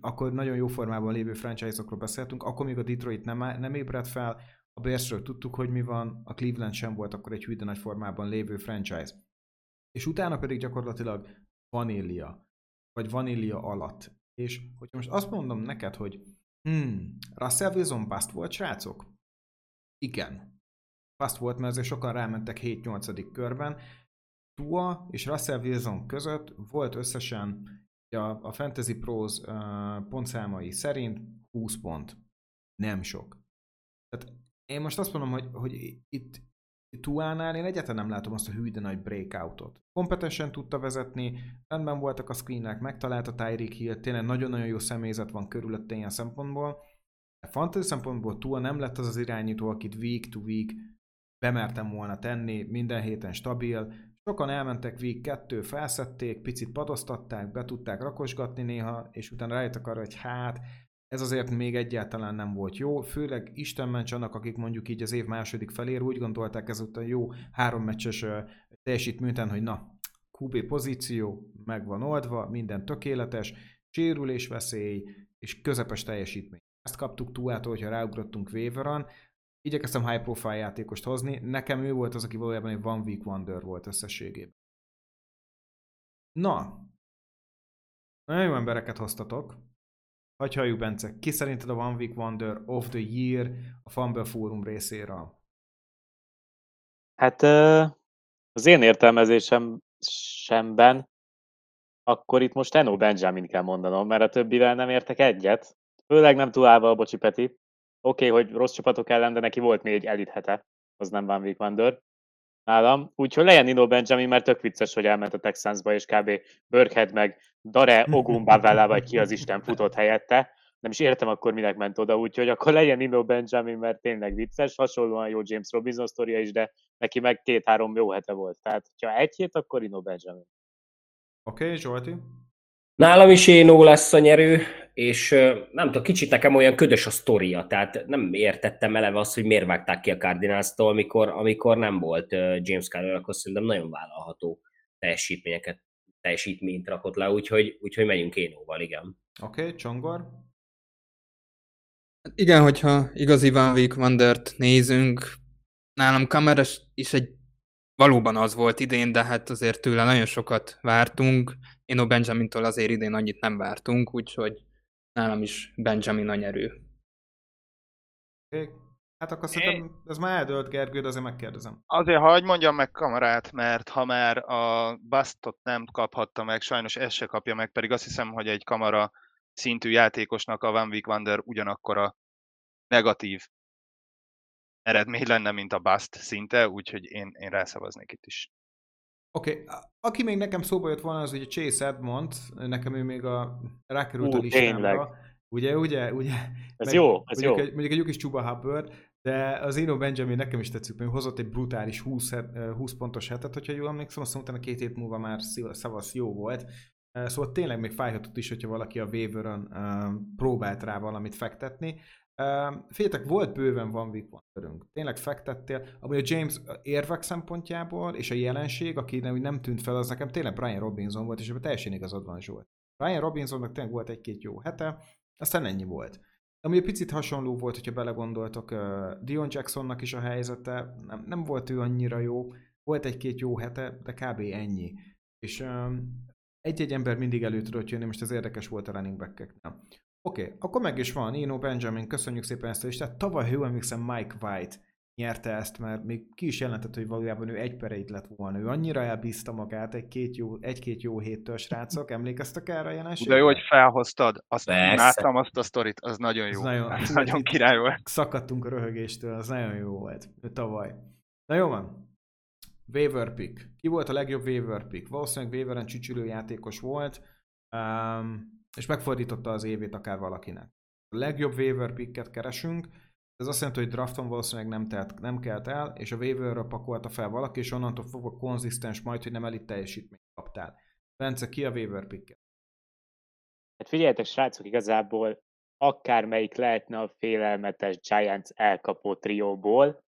Akkor nagyon jó formában lévő franchise-okról beszéltünk, akkor még a Detroit nem, nem ébredt fel, a Bearsről tudtuk, hogy mi van, a Cleveland sem volt akkor egy hűde nagy formában lévő franchise. És utána pedig gyakorlatilag vanília, vagy vanília alatt. És hogyha most azt mondom neked, hogy hmm, Russell Wilson bust volt, srácok? Igen. Bust volt, mert azért sokan rámentek 7-8. körben. Tua és Russell Wilson között volt összesen a, a Fantasy Pros uh, pontszámai szerint 20 pont. Nem sok. Tehát én most azt mondom, hogy, hogy itt Tuánál én egyáltalán nem látom azt a hű de nagy breakoutot. Kompetensen tudta vezetni, rendben voltak a screenek, megtalálta Tyreek Hill, tényleg nagyon-nagyon jó személyzet van körülötte ilyen szempontból. A fantasy szempontból Tua nem lett az az irányító, akit week to week bemertem volna tenni, minden héten stabil. Sokan elmentek week 2, felszették, picit padoztatták, be tudták rakosgatni néha, és utána rájöttek arra, hogy hát ez azért még egyáltalán nem volt jó, főleg Isten ments annak, akik mondjuk így az év második felére úgy gondolták ezután jó három meccses teljesítmény hogy na, QB pozíció, meg van oldva, minden tökéletes, sérülés veszély és közepes teljesítmény. Ezt kaptuk túlától, hogyha ráugrottunk Waveron, igyekeztem high profile játékost hozni, nekem ő volt az, aki valójában egy one week wonder volt összességében. Na, nagyon jó embereket hoztatok, Hagy halljuk, Bence, ki szerinted a One Week Wonder of the Year a Fumble Forum részéről? Hát az én értelmezésem semben, akkor itt most Eno Benjamin kell mondanom, mert a többivel nem értek egyet. Főleg nem túlálva a Bocsi Peti. Oké, okay, hogy rossz csapatok ellen, de neki volt még egy elit hete. Az nem Van Week Wonder nálam. Úgyhogy legyen Nino Benjamin, mert tök vicces, hogy elment a Texansba, és kb. Burkhead meg Dare Ogumbavella, vagy ki az Isten futott helyette. Nem is értem akkor, minek ment oda, úgyhogy akkor legyen Nino Benjamin, mert tényleg vicces, hasonlóan jó James Robinson sztoria is, de neki meg két-három jó hete volt. Tehát, ha egy hét, akkor Nino Benjamin. Oké, okay, Zsolti? Nálam is Énó lesz a nyerő, és nem tudom, kicsit nekem olyan ködös a sztoria, tehát nem értettem eleve azt, hogy miért vágták ki a Cardinals-tól, amikor, amikor nem volt James Carroll, akkor szerintem nagyon vállalható teljesítményeket, teljesítményt rakott le, úgyhogy, úgyhogy megyünk Énóval, igen. Oké, okay, Csongor? Igen, hogyha igazi Van Week Wondert nézünk, nálam Kameras is egy valóban az volt idén, de hát azért tőle nagyon sokat vártunk. Én a Benjamintól azért idén annyit nem vártunk, úgyhogy nálam is Benjamin a nyerő. Hát akkor szerintem ez már eldölt Gergő, de azért megkérdezem. Azért hagyj mondjam meg kamarát, mert ha már a Bastot nem kaphatta meg, sajnos ezt se kapja meg, pedig azt hiszem, hogy egy kamara szintű játékosnak a One Week Wonder ugyanakkor a negatív eredmény lenne, mint a Bust szinte, úgyhogy én, én rászavaznék itt is. Oké, okay. aki még nekem szóba jött volna, az ugye Chase Edmond, nekem ő még a rákerült a listámra. Ugye, ugye, ugye? Ez meg, jó, ez mondjuk jó. Egy, mondjuk egy jó kis Chuba Hubbard, de az Eno Benjamin nekem is tetszik, mert hozott egy brutális 20, 20 pontos hetet, hogyha jól emlékszem, azt utána két hét múlva már szavasz jó volt. Szóval tényleg még fájhatott is, hogyha valaki a waiver próbált rá valamit fektetni. Féltek, volt bőven van week. Tényleg fektettél. Ami a James érvek szempontjából, és a jelenség, aki nem, nem tűnt fel, az nekem tényleg Brian Robinson volt, és ebben teljesen igazad van Zsolt. Brian Robinsonnak tényleg volt egy-két jó hete, aztán ennyi volt. Ami egy picit hasonló volt, hogyha belegondoltok, uh, Dion Jacksonnak is a helyzete, nem, nem volt ő annyira jó, volt egy-két jó hete, de kb. ennyi. És um, egy-egy ember mindig elő tudott jönni, most ez érdekes volt a running back-eknél. Oké, okay, akkor meg is van. Eno Benjamin, köszönjük szépen ezt a listát. Tavaly, ha emlékszem, Mike White nyerte ezt, mert még ki is jelentett, hogy valójában ő egy pereit lett volna. Ő annyira elbízta magát egy-két jó, egy-két jó héttől, srácok. Emlékeztek erre a jelenségre? De jó, hogy felhoztad. Azt láttam azt a sztorit, az nagyon jó. Az nagyon, az nagyon király volt. Szakadtunk a röhögéstől, az nagyon jó volt. Tavaly. Na jó van. Waiver pick. Ki volt a legjobb waiver pick? Valószínűleg waiveren csücsülő játékos volt. Um, és megfordította az évét akár valakinek. A legjobb waiver picket keresünk, ez azt jelenti, hogy drafton valószínűleg nem, telt, nem kelt el, és a waiverről pakolta fel valaki, és onnantól fogva konzisztens majd, hogy nem elit teljesítményt kaptál. Bence, ki a waiver picket? Hát figyeljetek, srácok, igazából akármelyik lehetne a félelmetes Giants elkapó trióból,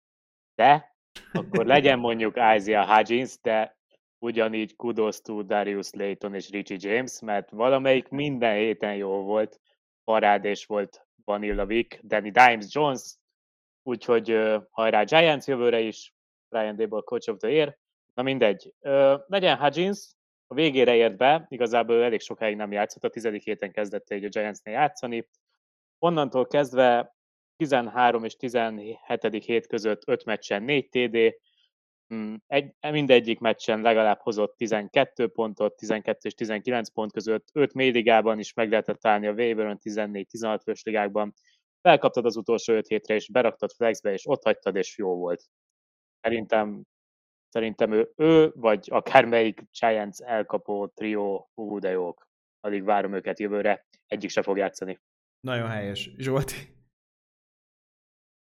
de akkor legyen mondjuk Isaiah Hudgens, de ugyanígy kudos to Darius Layton és Richie James, mert valamelyik minden héten jó volt, parádés volt Vanilla Vic, Danny Dimes Jones, úgyhogy ö, hajrá Giants jövőre is, Brian Dable Coach of the Year. Na mindegy, ö, legyen Hudgens, a végére ért be, igazából elég sokáig nem játszott, a tizedik héten kezdett egy a Giantsnél játszani. Onnantól kezdve 13 és 17. hét között 5 meccsen 4 TD, egy, mindegyik meccsen legalább hozott 12 pontot, 12 és 19 pont között, 5 méligában is meg lehetett állni a waiver 14-16 fős ligákban. Felkaptad az utolsó 5 hétre, és beraktad flexbe, és ott hagytad, és jó volt. Szerintem, szerintem ő, ő, vagy akármelyik Giants elkapó trió, hú, de jók. Alig várom őket jövőre, egyik se fog játszani. Nagyon helyes. Zsolti?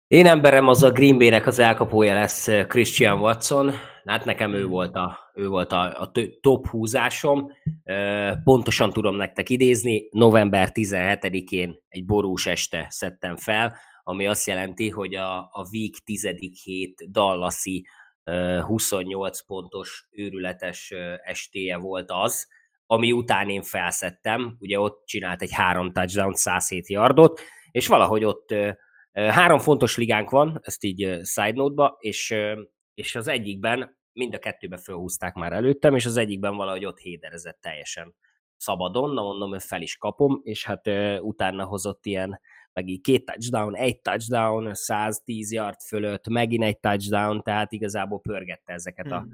Én emberem az a Green Bay-nek az elkapója lesz Christian Watson. Hát nekem ő volt a, ő volt a, a top húzásom. Pontosan tudom nektek idézni. November 17-én egy borús este szedtem fel, ami azt jelenti, hogy a, a Week 10. hét Dallasi 28 pontos őrületes estéje volt az, ami után én felszettem, ugye ott csinált egy három touchdown, 107 yardot, és valahogy ott három fontos ligánk van, ezt így side note-ba, és, és az egyikben, mind a kettőbe felhúzták már előttem, és az egyikben valahogy ott héderezett teljesen szabadon, na mondom, hogy fel is kapom, és hát utána hozott ilyen, meg így két touchdown, egy touchdown, 110 yard fölött, megint egy touchdown, tehát igazából pörgette ezeket a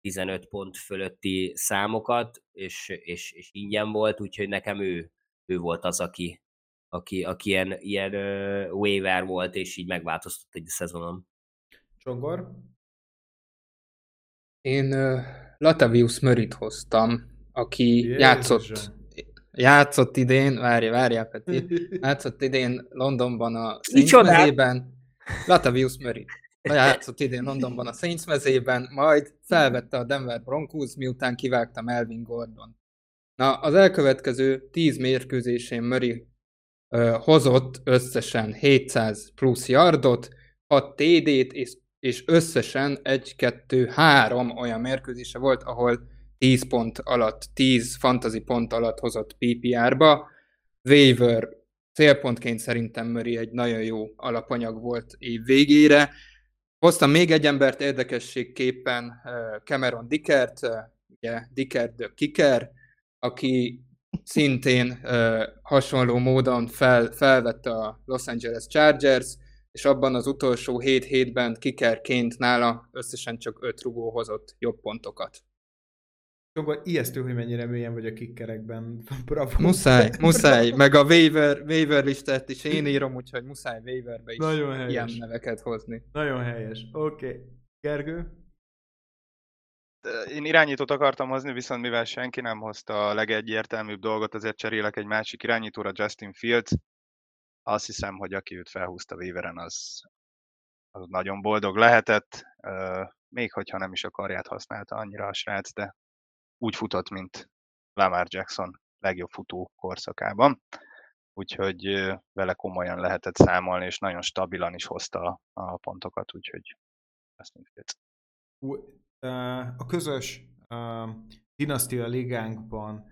15 hmm. pont fölötti számokat, és, és, és ingyen volt, úgyhogy nekem ő, ő volt az, aki, aki, aki ilyen, ilyen uh, waiver volt, és így megváltoztatott egy szezonom. Csongor? Én uh, Latavius Mörit hoztam, aki Jézusom. játszott játszott idén, várj, várjál Peti, játszott idén Londonban a Saints mezében, Latavius Murray játszott idén Londonban a Saints mezében, majd felvette a Denver Broncos, miután kivágta Melvin Gordon. Na, az elkövetkező 10 mérkőzésén Murray hozott összesen 700 plusz yardot, 6 TD-t, és, és összesen 1-2-3 olyan mérkőzése volt, ahol 10 pont alatt, 10 fantasy pont alatt hozott PPR-ba. Waiver célpontként szerintem Murray egy nagyon jó alapanyag volt év végére. Hoztam még egy embert érdekességképpen, Cameron Dickert, ugye Dickert the Kicker, aki szintén uh, hasonló módon fel, felvette a Los Angeles Chargers, és abban az utolsó 7 hétben kikerként nála összesen csak 5 rugó hozott jobb pontokat. Akkor ijesztő, hogy mennyire mélyen vagy a kickerekben. Bravo. Muszáj, muszáj. Meg a waiver, waiver listát is én írom, úgyhogy muszáj waiverbe is Nagyon helyes. ilyen neveket hozni. Nagyon helyes. Oké. Okay. Gergő? Én irányítót akartam hozni, viszont mivel senki nem hozta a legegyértelműbb dolgot, azért cserélek egy másik irányítóra, Justin Fields. Azt hiszem, hogy aki őt felhúzta Weaveren, az, az nagyon boldog lehetett, még hogyha nem is a karját használta annyira a srác, de úgy futott, mint Lamar Jackson legjobb futó korszakában. Úgyhogy vele komolyan lehetett számolni, és nagyon stabilan is hozta a pontokat, úgyhogy Justin Fields a közös Dynastia ligánkban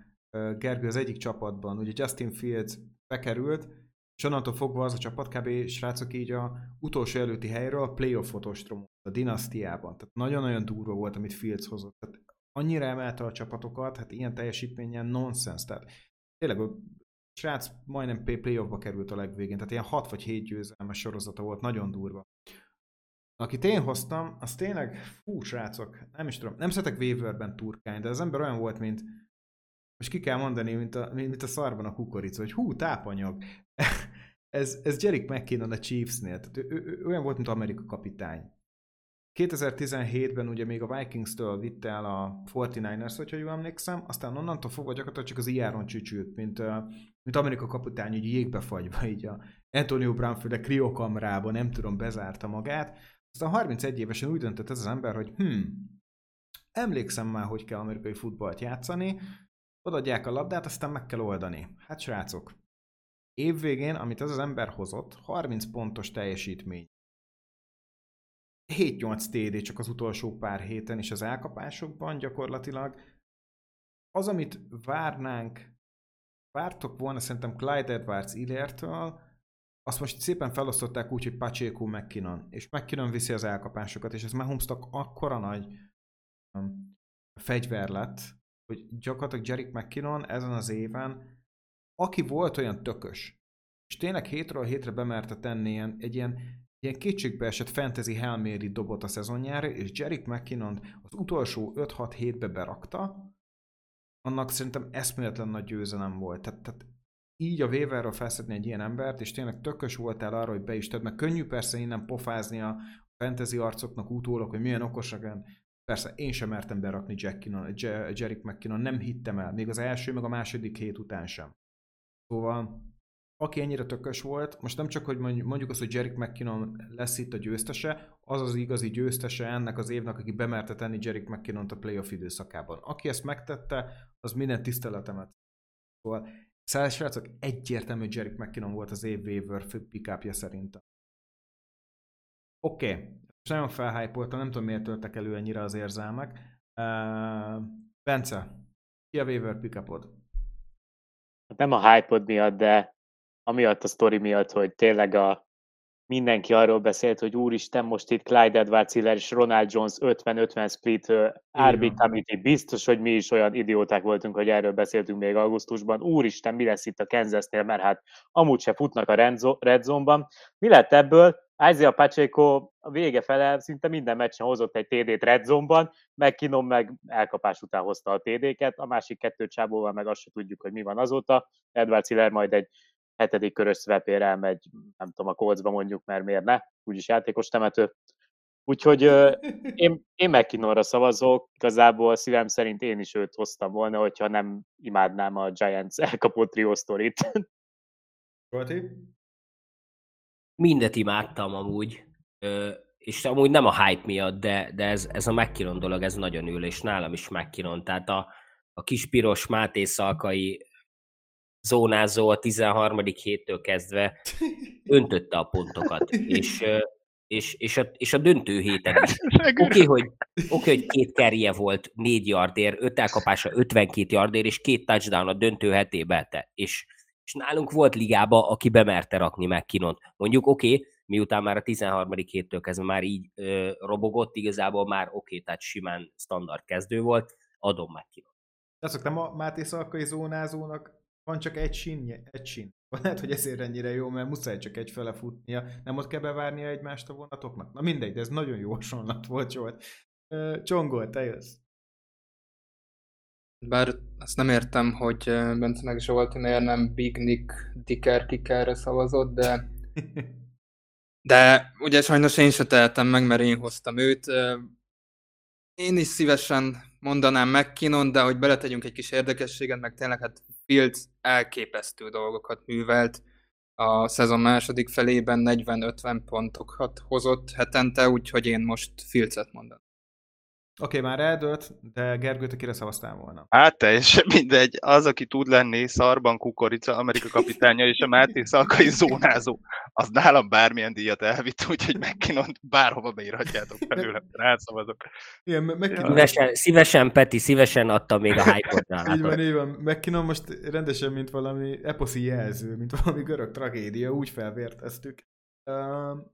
Gergő az egyik csapatban, ugye Justin Fields bekerült, és onnantól fogva az a csapat kb. srácok így a utolsó előtti helyről a playoffot ostromolt a dinasztiában. Tehát nagyon-nagyon durva volt, amit Fields hozott. Tehát annyira emelte a csapatokat, hát ilyen teljesítményen nonsens. Tehát tényleg a srác majdnem playoffba került a legvégén, tehát ilyen 6 vagy 7 győzelmes sorozata volt, nagyon durva. Akit én hoztam, az tényleg, fú, srácok, nem is tudom, nem szeretek waiverben turkálni, de az ember olyan volt, mint, most ki kell mondani, mint a, mint a szarban a kukorica, hogy hú, tápanyag. ez, ez Jerick McKinnon a Chiefsnél, tehát ő, ő, ő, olyan volt, mint Amerika kapitány. 2017-ben ugye még a Vikings-től vitte el a 49ers, hogyha jól emlékszem, aztán onnantól fogva gyakorlatilag csak az ijáron csücsült, mint, mint Amerika kapitány, így jégbe fagyva, így a Antonio Brown főleg kriokamrába, nem tudom, bezárta magát, aztán 31 évesen úgy döntött ez az ember, hogy hm, emlékszem már, hogy kell amerikai futballt játszani, odaadják a labdát, aztán meg kell oldani. Hát srácok, évvégén, amit ez az ember hozott, 30 pontos teljesítmény. 7-8 TD csak az utolsó pár héten, és az elkapásokban gyakorlatilag az, amit várnánk, vártok volna szerintem Clyde Edwards Illertől, azt most szépen felosztották úgy, hogy Pacheco McKinnon, és McKinnon viszi az elkapásokat, és ez Mahomesnak akkora nagy um, fegyver lett, hogy gyakorlatilag Jerick McKinnon ezen az éven, aki volt olyan tökös, és tényleg hétről hétre bemerte tenni ilyen, egy ilyen, ilyen kétségbe esett fantasy Hail dobot a szezonjára, és Jerick McKinnon az utolsó 5-6 hétbe berakta, annak szerintem eszméletlen nagy győzelem volt. Tehát, tehát így a waiverről felszedni egy ilyen embert, és tényleg tökös voltál arra, hogy be is tedd, mert könnyű persze innen pofázni a fantasy arcoknak utólag, hogy milyen okosak, Persze, én sem mertem berakni Jack Kinnon, Jerick McKinnon, nem hittem el, még az első, meg a második hét után sem. Szóval, aki ennyire tökös volt, most nem csak, hogy mondjuk azt, hogy Jerick McKinnon lesz itt a győztese, az az igazi győztese ennek az évnek, aki bemerte tenni Jerick mckinnon a playoff időszakában. Aki ezt megtette, az minden tiszteletemet. Szóval Szóval srácok, egyértelmű, hogy Jerick McKinnon volt az év waiver pickupja szerintem. Oké, okay. nagyon felhájpoltam, nem tudom miért töltek elő ennyire az érzelmek. Uh, Bence, ki a waiver pickupod? Nem a hype miatt, de amiatt a sztori miatt, hogy tényleg a mindenki arról beszélt, hogy úristen, most itt Clyde edwards és Ronald Jones 50-50 split RB Committee, biztos, hogy mi is olyan idióták voltunk, hogy erről beszéltünk még augusztusban. Úristen, mi lesz itt a Kansasnél, mert hát amúgy se futnak a red zone-ban. Mi lett ebből? Isaiah Pacheco a vége fele szinte minden meccsen hozott egy TD-t red zone-ban, McKinnon meg elkapás után hozta a TD-ket, a másik kettő csábóval meg azt se tudjuk, hogy mi van azóta. Edward Hiller majd egy hetedik körös swapért elmegy, nem tudom, a kolcba mondjuk, mert miért ne, úgyis játékos temető. Úgyhogy én, én McKinnonra szavazok, igazából szívem szerint én is őt hoztam volna, hogyha nem imádnám a Giants elkapott trio sztorit. Mindet imádtam amúgy, és amúgy nem a hype miatt, de, de ez, ez a McKinnon dolog, ez nagyon ül, és nálam is McKinnon, tehát a, a kis piros Máté Szalkai zónázó a 13. héttől kezdve öntötte a pontokat, és, és, és, a, és a döntő héten is. Oké, okay, hogy, okay, hogy két kerje volt, négy yardér, öt elkapása 52 yardér, és két touchdown a döntő hetébe, te. És, és nálunk volt ligába, aki bemerte rakni meg kinont. Mondjuk oké, okay, miután már a 13. héttől kezdve már így ö, robogott, igazából már oké, okay, tehát simán standard kezdő volt, adom meg kinont. Azt nem a Máté Szalkai zónázónak van csak egy sín, egy sín. Lehet, hogy ezért ennyire jó, mert muszáj csak egy fele futnia. Nem ott kell bevárnia egymást a vonatoknak? Na mindegy, de ez nagyon jó hasonlat volt, Zsolt. Csongol, te jössz. Bár azt nem értem, hogy Bence meg Zsolti miért nem Big Nick Dicker Kickerre szavazott, de de ugye sajnos én se tehetem meg, mert én hoztam őt. Én is szívesen mondanám McKinnon, de hogy beletegyünk egy kis érdekességet, meg tényleg hát Fields elképesztő dolgokat művelt. A szezon második felében 40-50 pontokat hozott hetente, úgyhogy én most Fields-et mondanám. Oké, okay, már eldőlt, de Gergő, te kire szavaztál volna? Hát teljesen mindegy. Az, aki tud lenni szarban kukorica, Amerika kapitánya és a Máté Szalkai zónázó, az nálam bármilyen díjat elvitt, úgyhogy McKinnon bárhova beírhatjátok felőlem, rászavazok. Igen, McKinnon... szívesen, szívesen, Peti, szívesen adta még a hype-ot Így van, így van. McKinnon most rendesen, mint valami eposzi jelző, mint valami görög tragédia, úgy felvérteztük.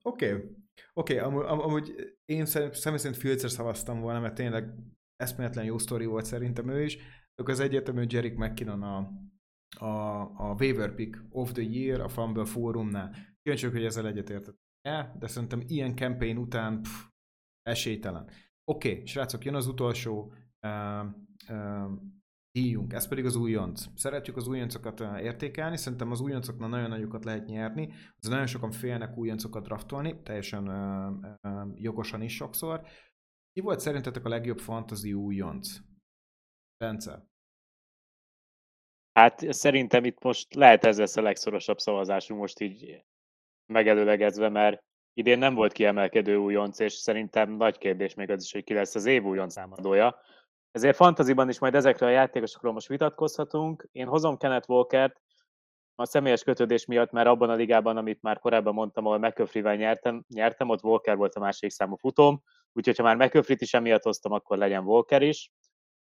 Oké. Oké, okay, amúgy, én személy szerint Filcer szavaztam volna, mert tényleg eszméletlen jó sztori volt szerintem ő is. Akkor az egyértelmű, hogy Jerick McKinnon a, a, a waiver pick of the year a Fumble fórumnál. Kíváncsiak, hogy ezzel egyetértett. Ja, de szerintem ilyen campaign után pff, esélytelen. Oké, okay, srácok, jön az utolsó uh, uh, díjunk, ez pedig az újonc. Szeretjük az újoncokat értékelni, szerintem az újoncoknak nagyon nagyokat lehet nyerni, az nagyon sokan félnek újoncokat draftolni, teljesen ö, ö, jogosan is sokszor. Ki volt szerintetek a legjobb fantasy újonc? Bence? Hát szerintem itt most lehet ez lesz a legszorosabb szavazásunk most így megelőlegezve, mert idén nem volt kiemelkedő újonc, és szerintem nagy kérdés még az is, hogy ki lesz az év újonc számadója. Ezért fantaziban is majd ezekről a játékosokról most vitatkozhatunk. Én hozom Kenneth Walkert, a személyes kötődés miatt, mert abban a ligában, amit már korábban mondtam, ahol McCaffrey-vel nyertem, nyertem, ott Walker volt a másik számú futóm, úgyhogy ha már McCaffrey-t is emiatt hoztam, akkor legyen Walker is.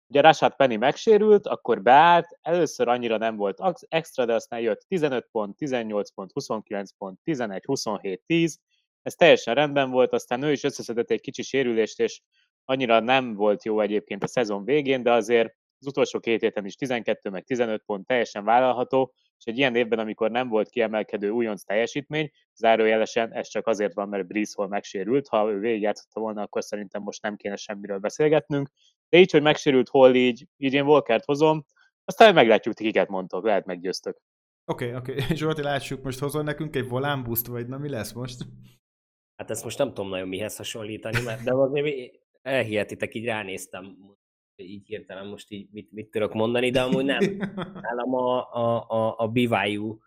Ugye Rashad Penny megsérült, akkor beállt, először annyira nem volt extra, de aztán jött 15 pont, 18 pont, 29 pont, 11, 27, 10, ez teljesen rendben volt, aztán ő is összeszedett egy kicsi sérülést, és annyira nem volt jó egyébként a szezon végén, de azért az utolsó két héten is 12 meg 15 pont teljesen vállalható, és egy ilyen évben, amikor nem volt kiemelkedő újonc teljesítmény, zárójelesen ez csak azért van, mert Breeze Hall megsérült, ha ő végigjátszotta volna, akkor szerintem most nem kéne semmiről beszélgetnünk, de így, hogy megsérült Hall így, így én Volkert hozom, aztán meglátjuk, ti kiket mondtok, lehet meggyőztök. Oké, okay, oké. Okay. Zsolti, lássuk, most hozol nekünk egy volán boost, vagy na mi lesz most? Hát ezt most nem tudom nagyon mihez hasonlítani, mert de azért elhihetitek, így ránéztem, így hirtelen most így mit, mit tudok mondani, de amúgy nem. Nálam a, a, a, a BYU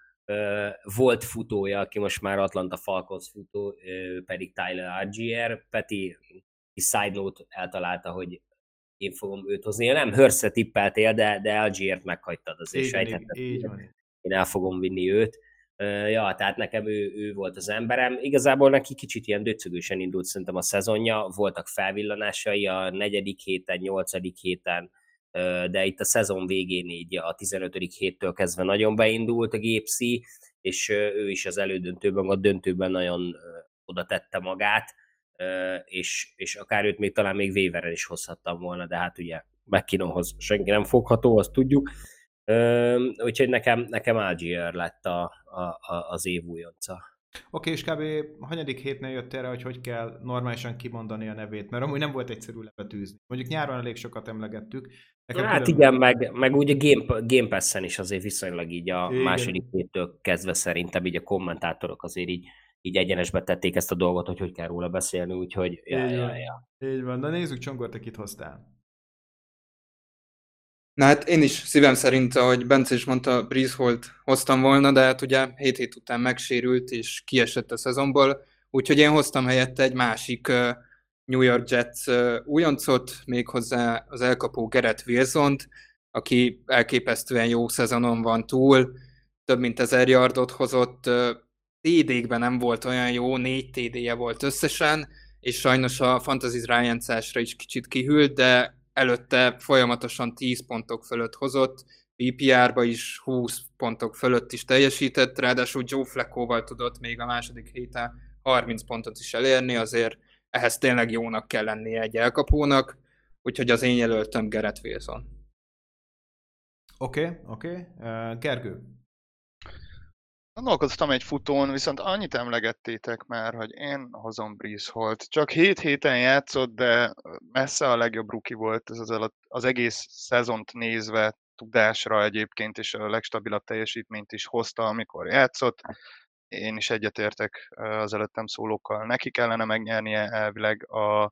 volt futója, aki most már Atlanta Falcons futó, pedig Tyler Algier. Peti side note eltalálta, hogy én fogom őt hozni. Nem Hörsze tippeltél, de, de Algiert meghagytad azért sejtettem. Én el fogom vinni őt. Ja, tehát nekem ő, ő volt az emberem. Igazából neki kicsit ilyen döcögősen indult szerintem a szezonja, voltak felvillanásai a negyedik héten, nyolcadik héten, de itt a szezon végén így a 15. héttől kezdve nagyon beindult a gépszi, és ő is az elődöntőben, a döntőben nagyon oda tette magát, és, és akár őt még talán még Véveren is hozhattam volna, de hát ugye McKinnonhoz senki nem fogható, azt tudjuk. Úgyhogy nekem, nekem Algier lett a, a, a, az év újonca. Oké, okay, és kb. hanyadik hétnél jött erre, hogy hogy kell normálisan kimondani a nevét, mert amúgy nem volt egyszerű lebetűzni. Mondjuk nyáron elég sokat emlegettük. Nekem hát külön... igen, meg, meg úgy a Game, Game Pass-en is azért viszonylag így a igen. második héttől kezdve szerintem így a kommentátorok azért így, így egyenesbe tették ezt a dolgot, hogy hogy kell róla beszélni, úgyhogy ja, így ja, ja. Így van, na nézzük Csongor, te kit hoztál. Na hát én is szívem szerint, ahogy Bence is mondta, Breeze Holt hoztam volna, de hát ugye 7 hét után megsérült és kiesett a szezonból, úgyhogy én hoztam helyette egy másik New York Jets újoncot, méghozzá az elkapó Gerett wilson aki elképesztően jó szezonon van túl, több mint ezer yardot hozott, TD-kben nem volt olyan jó, négy TD-je volt összesen, és sajnos a Fantasy rájátszásra is kicsit kihűlt, de előtte folyamatosan 10 pontok fölött hozott, PPR-ba is 20 pontok fölött is teljesített, ráadásul Joe Fleckóval tudott még a második héten 30 pontot is elérni, azért ehhez tényleg jónak kell lennie egy elkapónak, úgyhogy az én jelöltem Gerett Wilson. Oké, okay, oké. Okay. Uh, Gergő? Gondolkoztam egy futón, viszont annyit emlegettétek már, hogy én hozom Breeze Holt. Csak 7 héten játszott, de messze a legjobb ruki volt ez az, az egész szezont nézve, tudásra egyébként, és a legstabilabb teljesítményt is hozta, amikor játszott. Én is egyetértek az előttem szólókkal. Neki kellene megnyernie elvileg a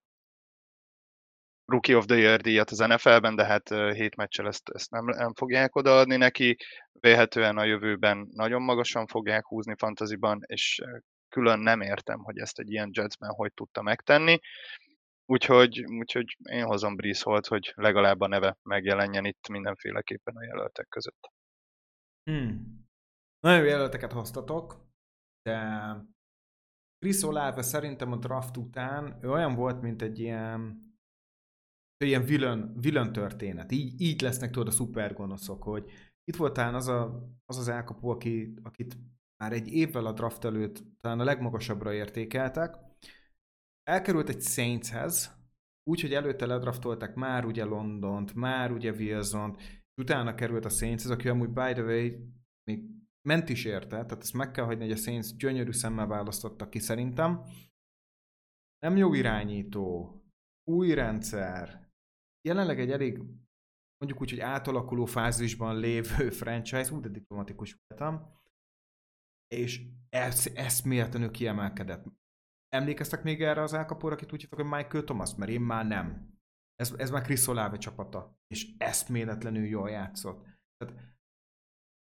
Rookie of the Year díjat az NFL-ben, de hát hét meccsel ezt, ezt nem, nem fogják odaadni neki. Véhetően a jövőben nagyon magasan fogják húzni fantaziban, és külön nem értem, hogy ezt egy ilyen Jetsben hogy tudta megtenni. Úgyhogy, úgyhogy én hozom Breeze Holt, hogy legalább a neve megjelenjen itt mindenféleképpen a jelöltek között. Hmm. Nagyon jelölteket hoztatok, de Chris Olave szerintem a draft után ő olyan volt, mint egy ilyen ilyen villain, villain történet. Így, így lesznek tudod a szupergonoszok, hogy itt volt talán az a, az, az elkapó, aki, akit már egy évvel a draft előtt talán a legmagasabbra értékeltek. Elkerült egy Saintshez, úgyhogy előtte ledraftolták már ugye Londont, már ugye Wilson-t, és utána került a Saintshez, aki amúgy by the way még ment is érte, tehát ezt meg kell hagyni, hogy a Saints gyönyörű szemmel választotta ki szerintem. Nem jó irányító, új rendszer, jelenleg egy elég mondjuk úgy, hogy átalakuló fázisban lévő franchise, úgy de diplomatikus voltam, és ez, eszméletlenül kiemelkedett. Emlékeztek még erre az elkapóra, akit úgy hívtak, hogy Michael Thomas? Mert én már nem. Ez, ez már Chris Olave csapata, és eszméletlenül jól játszott. Tehát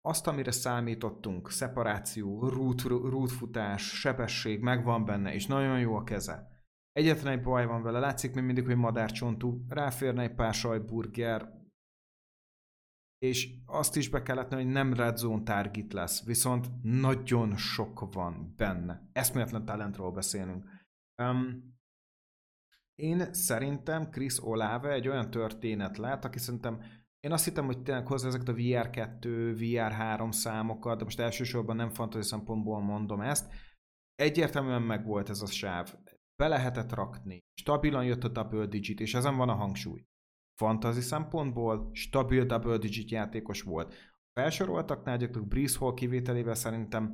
azt, amire számítottunk, szeparáció, rút, rútfutás, sebesség, megvan benne, és nagyon jó a keze Egyetlen egy baj van vele, látszik még mindig, hogy madárcsontú, ráférne egy pár sajtburger, és azt is be kellett hogy nem red zone target lesz, viszont nagyon sok van benne. Eszméletlen talentról beszélünk. Um, én szerintem Chris Olave egy olyan történet lett, aki szerintem én azt hittem, hogy tényleg hozza ezeket a VR2, VR3 számokat, de most elsősorban nem fantasy szempontból mondom ezt. Egyértelműen megvolt ez a sáv. Be lehetett rakni. Stabilan jött a double digit, és ezen van a hangsúly. Fantasy szempontból stabil double digit játékos volt. A felsoroltaknál gyakorlatilag Breeze Hall kivételével szerintem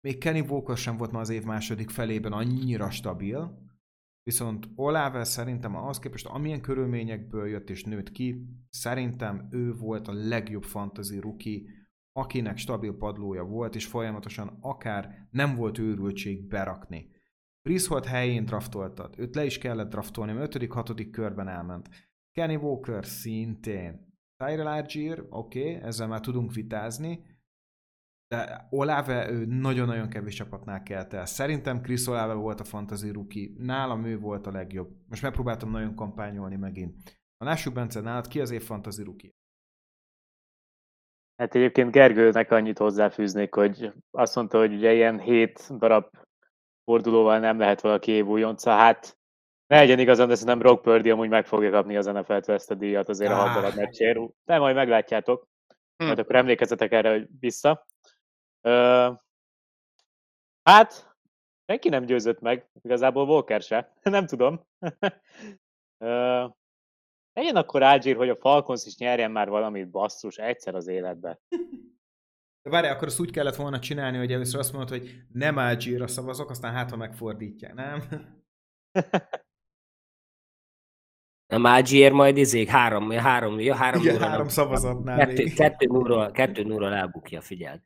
még Kenny Walker sem volt ma az év második felében annyira stabil, viszont Olave szerintem ahhoz képest, amilyen körülményekből jött és nőtt ki, szerintem ő volt a legjobb fantasy rookie, akinek stabil padlója volt, és folyamatosan akár nem volt őrültség berakni. Brisholt helyén draftoltad, őt le is kellett draftolni, a 5.-6. körben elment. Kenny Walker szintén. Tyrell Argier, oké, okay, ezzel már tudunk vitázni, de Olave ő nagyon-nagyon kevés csapatnál kelt el. Szerintem Chris Olave volt a fantasy rookie, nálam ő volt a legjobb. Most megpróbáltam nagyon kampányolni megint. A lássuk Bence, nálad ki az év fantasy rookie? Hát egyébként Gergőnek annyit hozzáfűznék, hogy azt mondta, hogy ugye ilyen hét darab fordulóval nem lehet valaki év újonca. Hát ne legyen igazán, de szerintem Brock Purdy amúgy meg fogja kapni az nfl ezt a díjat azért ah. a hat darab. De majd meglátjátok. Hm. Majd akkor emlékezzetek erre vissza. Uh, hát, senki nem győzött meg, igazából Walker se, nem tudom. uh, legyen akkor Ágyír, hogy a Falcons is nyerjen már valamit basszus egyszer az életbe. De várj, akkor azt úgy kellett volna csinálni, hogy először azt mondod, hogy nem Ágyírra szavazok, aztán hát, ha megfordítják, nem? A Mágier majd izék három, három, ja, három, Igen, három szavazatnál kettő, kettő, nullról, kettő nullról elbukja, figyeld.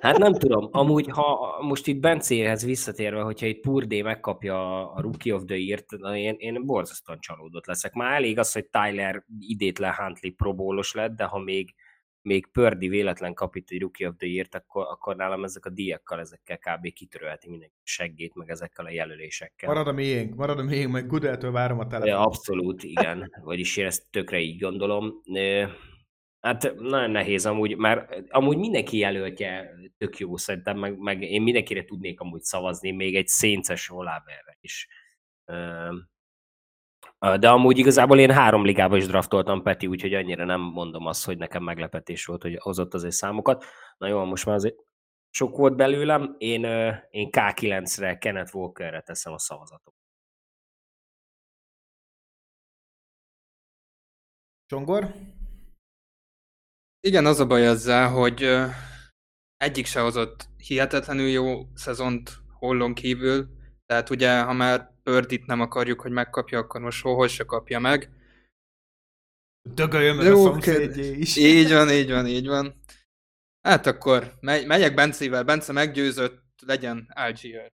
Hát nem tudom, amúgy ha most itt Bencéhez visszatérve, hogyha itt Purdé megkapja a Rookie of the Year-t, én, én borzasztóan csalódott leszek. Már elég az, hogy Tyler idétlen Huntley probólos lett, de ha még, még Pördi véletlen kap itt egy Rookie of the Year-t, akkor, akkor nálam ezek a díjakkal, ezekkel kb. kitörölheti mindenki seggét, meg ezekkel a jelölésekkel. Marad a miénk, marad a miénk, meg Gudeltől várom a telefon. Abszolút, igen. Vagyis én ezt tökre így gondolom. Hát nagyon nehéz amúgy, mert amúgy mindenki jelöltje tök jó szerintem, meg, meg én mindenkire tudnék amúgy szavazni, még egy szénces Olaverre is. De amúgy igazából én három ligába is draftoltam Peti, úgyhogy annyira nem mondom azt, hogy nekem meglepetés volt, hogy hozott azért számokat. Na jó, most már azért sok volt belőlem. Én, én K9-re, Kenneth Walkerre teszem a szavazatot. Csongor? Igen, az a baj ezzel, hogy egyik se hozott hihetetlenül jó szezont hollon kívül, tehát ugye, ha már Pördit nem akarjuk, hogy megkapja, akkor most hol se kapja meg. Dögöljön meg a szomszédjé is. Így van, így van, így van. Hát akkor megy, megyek Bencével, Bence meggyőzött, legyen Algier.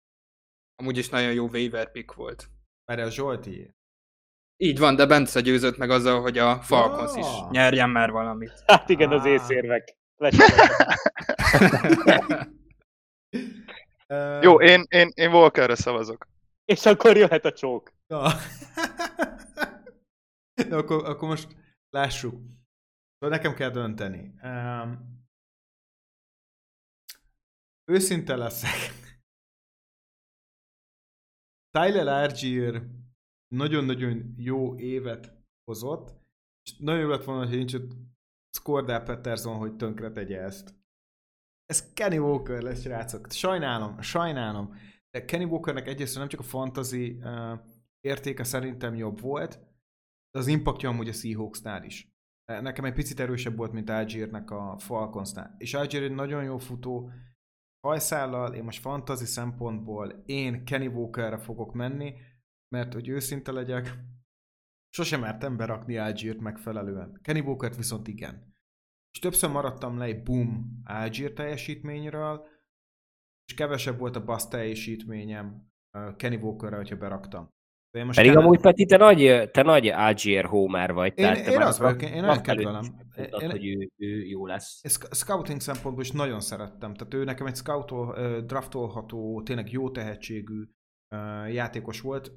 Amúgy is nagyon jó waiver pick volt. Mert a Zsolti. Így van, de Bence győzött meg azzal, hogy a Falcons oh. is nyerjen már valamit. Hát igen, ah. az észérvek. Jó, én, én, én Walkerre szavazok. És akkor jöhet a csók. Ja. De akkor, akkor most lássuk. Szóval nekem kell dönteni. Um, őszinte leszek. Tyler Argier nagyon-nagyon jó évet hozott, és nagyon jó lett volna, hogy nincs ott Skordell Peterson, hogy tönkre tegye ezt. Ez Kenny Walker lesz, srácok. Sajnálom, sajnálom. De Kenny Walkernek egyrészt nem csak a fantasy uh, értéke szerintem jobb volt, de az impactja amúgy a Seahawksnál is. Nekem egy picit erősebb volt, mint Algiernek a Falconsnál. És Algier egy nagyon jó futó, hajszállal, én most fantasy szempontból én Kenny Walkerre fogok menni, mert hogy őszinte legyek, sosem mertem berakni Algiert megfelelően. Kenny walker viszont igen. És többször maradtam le egy boom Algier teljesítményről, és kevesebb volt a basz teljesítményem Kenny Walkerre, hogyha beraktam. De én most Pedig kellene... amúgy Peti, te nagy, te nagy Algier homer vagy. Én, tehát én az vagyok, én nagyon kedvelem. Én, hogy ő, ő, jó lesz. Scouting szempontból is nagyon szerettem. Tehát ő nekem egy scoutol, draftolható, tényleg jó tehetségű játékos volt.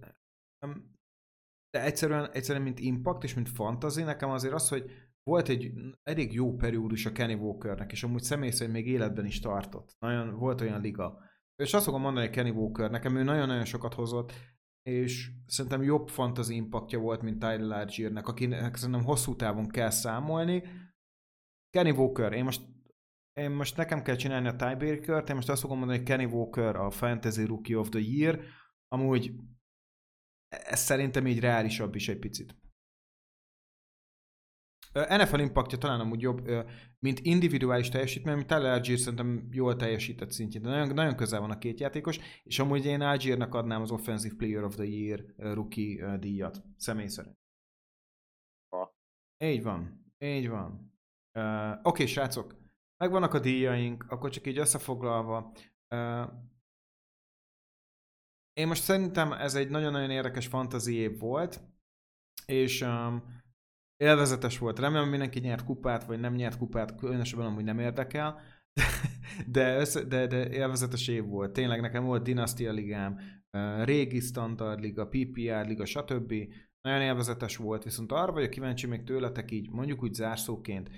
De egyszerűen, egyszerűen mint impact és mint fantasy, nekem azért az, hogy volt egy elég jó periódus a Kenny Walkernek, és amúgy személy szerint még életben is tartott. Nagyon, volt olyan liga. És azt fogom mondani, hogy Kenny Walker, nekem ő nagyon-nagyon sokat hozott, és szerintem jobb fantasy impactja volt, mint Tyler Algiernek, akinek szerintem hosszú távon kell számolni. Kenny Walker, én most, én most nekem kell csinálni a tiebreaker én most azt fogom mondani, hogy Kenny Walker a Fantasy Rookie of the Year, amúgy ez szerintem így reálisabb is egy picit. NFL impactja talán amúgy jobb, mint individuális teljesítmény, mint Tyler Algier szerintem jól teljesített szintjén, de nagyon, nagyon közel van a két játékos, és amúgy én Algiernek adnám az Offensive Player of the Year rookie díjat, személy szerint. Ha. Így van, így van. Uh, Oké, okay, srácok, megvannak a díjaink, akkor csak így összefoglalva. Uh, én most szerintem ez egy nagyon-nagyon érdekes fantasy év volt, és um, élvezetes volt. Remélem, mindenki nyert kupát, vagy nem nyert kupát, különösebben amúgy nem érdekel, de, össze, de, de élvezetes év volt. Tényleg nekem volt Dynastia ligám, régi Standard liga, PPR liga, stb. Nagyon élvezetes volt, viszont arra vagyok kíváncsi még tőletek így, mondjuk úgy zárszóként,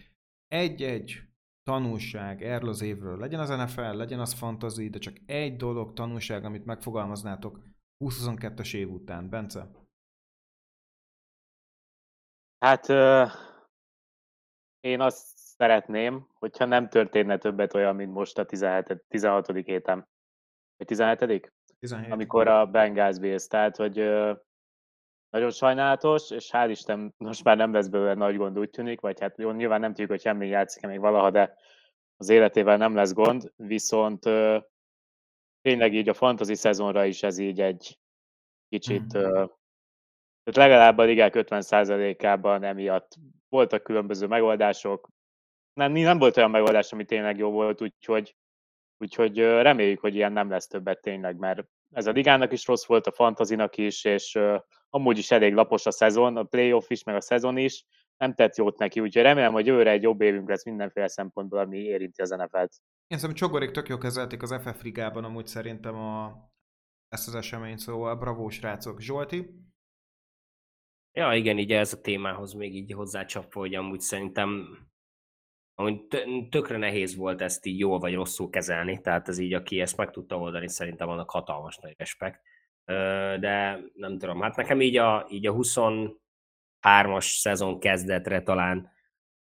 egy-egy tanulság erről az évről, legyen az NFL, legyen az fantasy, de csak egy dolog, tanulság, amit megfogalmaznátok 2022-es év után. Bence? Hát én azt szeretném, hogyha nem történne többet olyan, mint most a 17, 16. héten. Vagy 17. 17. Amikor a Bengals Bills, tehát hogy nagyon sajnálatos, és hál' Isten most már nem lesz belőle nagy gond, úgy tűnik, vagy hát jó, nyilván nem tudjuk, hogy semmi játszik még valaha, de az életével nem lesz gond, viszont tényleg így a fantasy szezonra is ez így egy kicsit mm. Tehát legalább a ligák 50%-ában emiatt voltak különböző megoldások. Nem, nem volt olyan megoldás, ami tényleg jó volt, úgyhogy, úgyhogy reméljük, hogy ilyen nem lesz többet tényleg, mert ez a ligának is rossz volt, a fantazinak is, és amúgy is elég lapos a szezon, a playoff is, meg a szezon is, nem tett jót neki, úgyhogy remélem, hogy jövőre egy jobb évünk lesz mindenféle szempontból, ami érinti az NFL-t. Én szerintem Csogorék tök jó kezelték az FF ligában amúgy szerintem a, ezt az eseményt, szóval bravo srácok. Zsolti? Ja, igen, így ez a témához még így hozzácsapva, hogy amúgy szerintem amúgy tökre nehéz volt ezt így jól vagy rosszul kezelni, tehát ez így, aki ezt meg tudta oldani, szerintem annak hatalmas nagy respekt. De nem tudom, hát nekem így a, így a 23-as szezon kezdetre talán,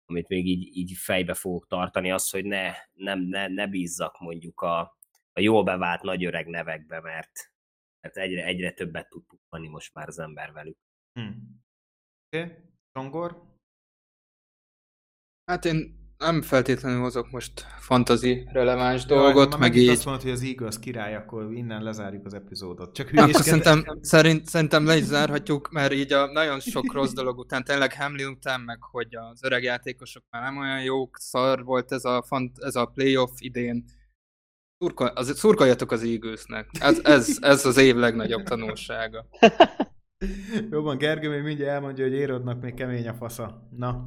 amit még így, így fejbe fogok tartani, az, hogy ne, nem, ne, ne bízzak mondjuk a, a jól bevált nagy öreg nevekbe, mert, mert egyre, egyre többet tud tudni most már az ember velük. Hmm. Oké, okay. Zsongor? Hát én nem feltétlenül hozok most fantazi releváns Jó, dolgot, meg, meg így... azt mondod, hogy az Eagles király, akkor innen lezárjuk az epizódot. Csak akkor szerintem, szerint, szerintem le is zárhatjuk, mert így a nagyon sok rossz dolog után, tényleg Hamlin után, meg hogy az öreg játékosok már nem olyan jók, szar volt ez a, fant, ez a playoff idén. Szurkol, az, szurkoljatok az Eaglesnek. Ez, ez, ez az év legnagyobb tanulsága. Jó van, Gergő még mindjárt elmondja, hogy Érodnak még kemény a fasza. Na.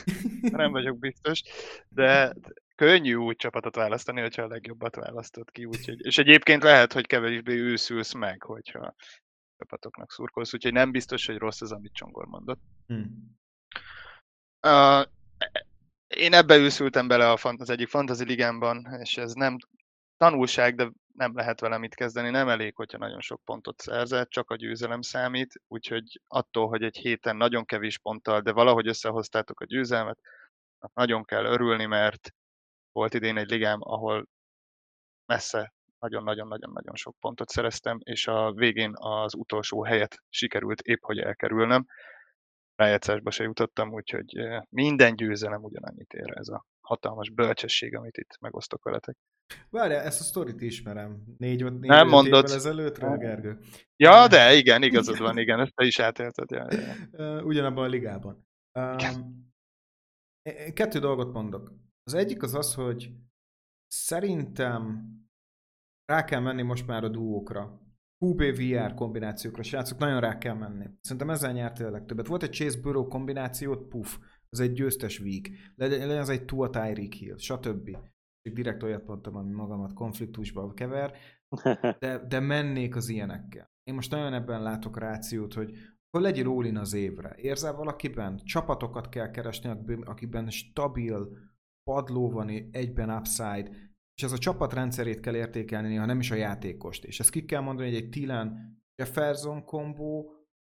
Nem vagyok biztos, de könnyű úgy csapatot választani, hogyha a legjobbat választod ki. Úgyhogy, és egyébként lehet, hogy kevésbé őszülsz meg, hogyha csapatoknak szurkolsz, úgyhogy nem biztos, hogy rossz az, amit Csongor mondott. Hmm. Uh, én ebbe őszültem bele a, az egyik fantasy ligámban, és ez nem tanulság, de nem lehet vele mit kezdeni, nem elég, hogyha nagyon sok pontot szerzett, csak a győzelem számít, úgyhogy attól, hogy egy héten nagyon kevés ponttal, de valahogy összehoztátok a győzelmet, nagyon kell örülni, mert volt idén egy ligám, ahol messze nagyon-nagyon-nagyon-nagyon sok pontot szereztem, és a végén az utolsó helyet sikerült épp, hogy elkerülnem. Rájegyszersbe se jutottam, úgyhogy eh, minden győzelem ugyanannyit ér ez a hatalmas bölcsesség, amit itt megosztok veletek. Várjál, ezt a sztorit ismerem. Négy, négy nem mondod. évvel ezelőttről, Gergő. Ja, de igen, igazad van, igen, ezt te is átélted. Ja, ja. Ugyanabban a ligában. Um, kettő dolgot mondok. Az egyik az az, hogy szerintem rá kell menni most már a duókra. QB-VR kombinációkra, srácok, nagyon rá kell menni. Szerintem ezzel nyertél a legtöbbet. Volt egy Chase Burrow kombinációt, puf, az egy győztes week. Legyen ez egy Tua Tyreek Hill, stb direkt olyat mondtam, ami magamat konfliktusba kever, de, de mennék az ilyenekkel. Én most nagyon ebben látok rációt, hogy akkor legyél all az évre. Érzel valakiben? Csapatokat kell keresni, akiben stabil padló van, egyben upside, és ez a csapat rendszerét kell értékelni, ha nem is a játékost. És ezt ki kell mondani, hogy egy Tilan Jefferson kombó,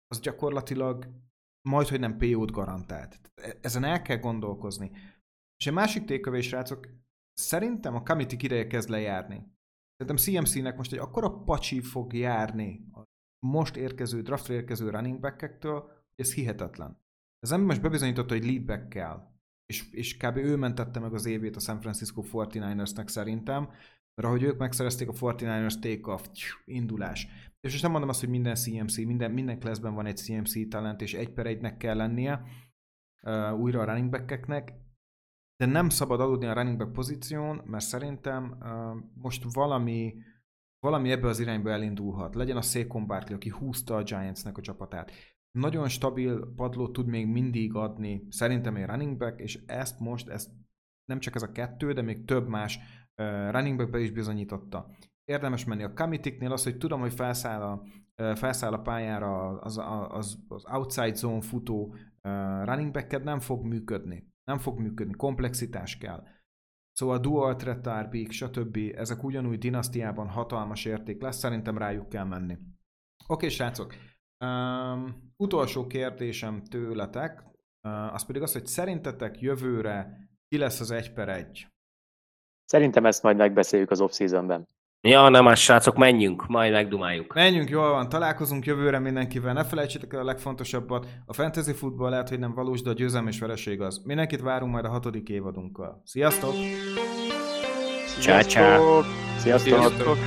az gyakorlatilag majd, hogy nem PO-t garantált. E- ezen el kell gondolkozni. És egy másik tékövés, srácok, szerintem a committee ideje kezd lejárni. Szerintem CMC-nek most egy akkora pacsi fog járni a most érkező, draftra érkező running back-ektől, hogy ez hihetetlen. Ez ember most bebizonyította, hogy lead back kell. És, és kb. ő mentette meg az évét a San Francisco 49ersnek szerintem, mert ahogy ők megszerezték a 49ers take-off, indulás. És most nem mondom azt, hogy minden CMC, minden, minden classben van egy CMC talent, és egy per egynek kell lennie uh, újra a running back-eknek, de nem szabad aludni a running back pozíción, mert szerintem uh, most valami, valami ebbe az irányba elindulhat. Legyen a Saquon Barkley, aki húzta a Giantsnek a csapatát. Nagyon stabil padlót tud még mindig adni, szerintem egy running back, és ezt most, ezt nem csak ez a kettő, de még több más uh, running backbe is bizonyította. Érdemes menni a committee az, hogy tudom, hogy felszáll a, uh, felszáll a pályára az, az, az outside zone futó uh, running back nem fog működni nem fog működni, komplexitás kell. Szóval dual threat RB, stb. Ezek ugyanúgy dinasztiában hatalmas érték lesz, szerintem rájuk kell menni. Oké, okay, srácok. Um, utolsó kérdésem tőletek, uh, az pedig az, hogy szerintetek jövőre ki lesz az egy per egy? Szerintem ezt majd megbeszéljük az off-seasonben. Ja, nem más srácok, menjünk, majd megdumáljuk. Menjünk, jól van, találkozunk jövőre mindenkivel. Ne felejtsétek el a legfontosabbat, a fantasy futball lehet, hogy nem valós, de a győzelem és vereség az. Mindenkit várunk majd a hatodik évadunkkal. Sziasztok! Ciao, ciao. Sziasztok! Sziasztok.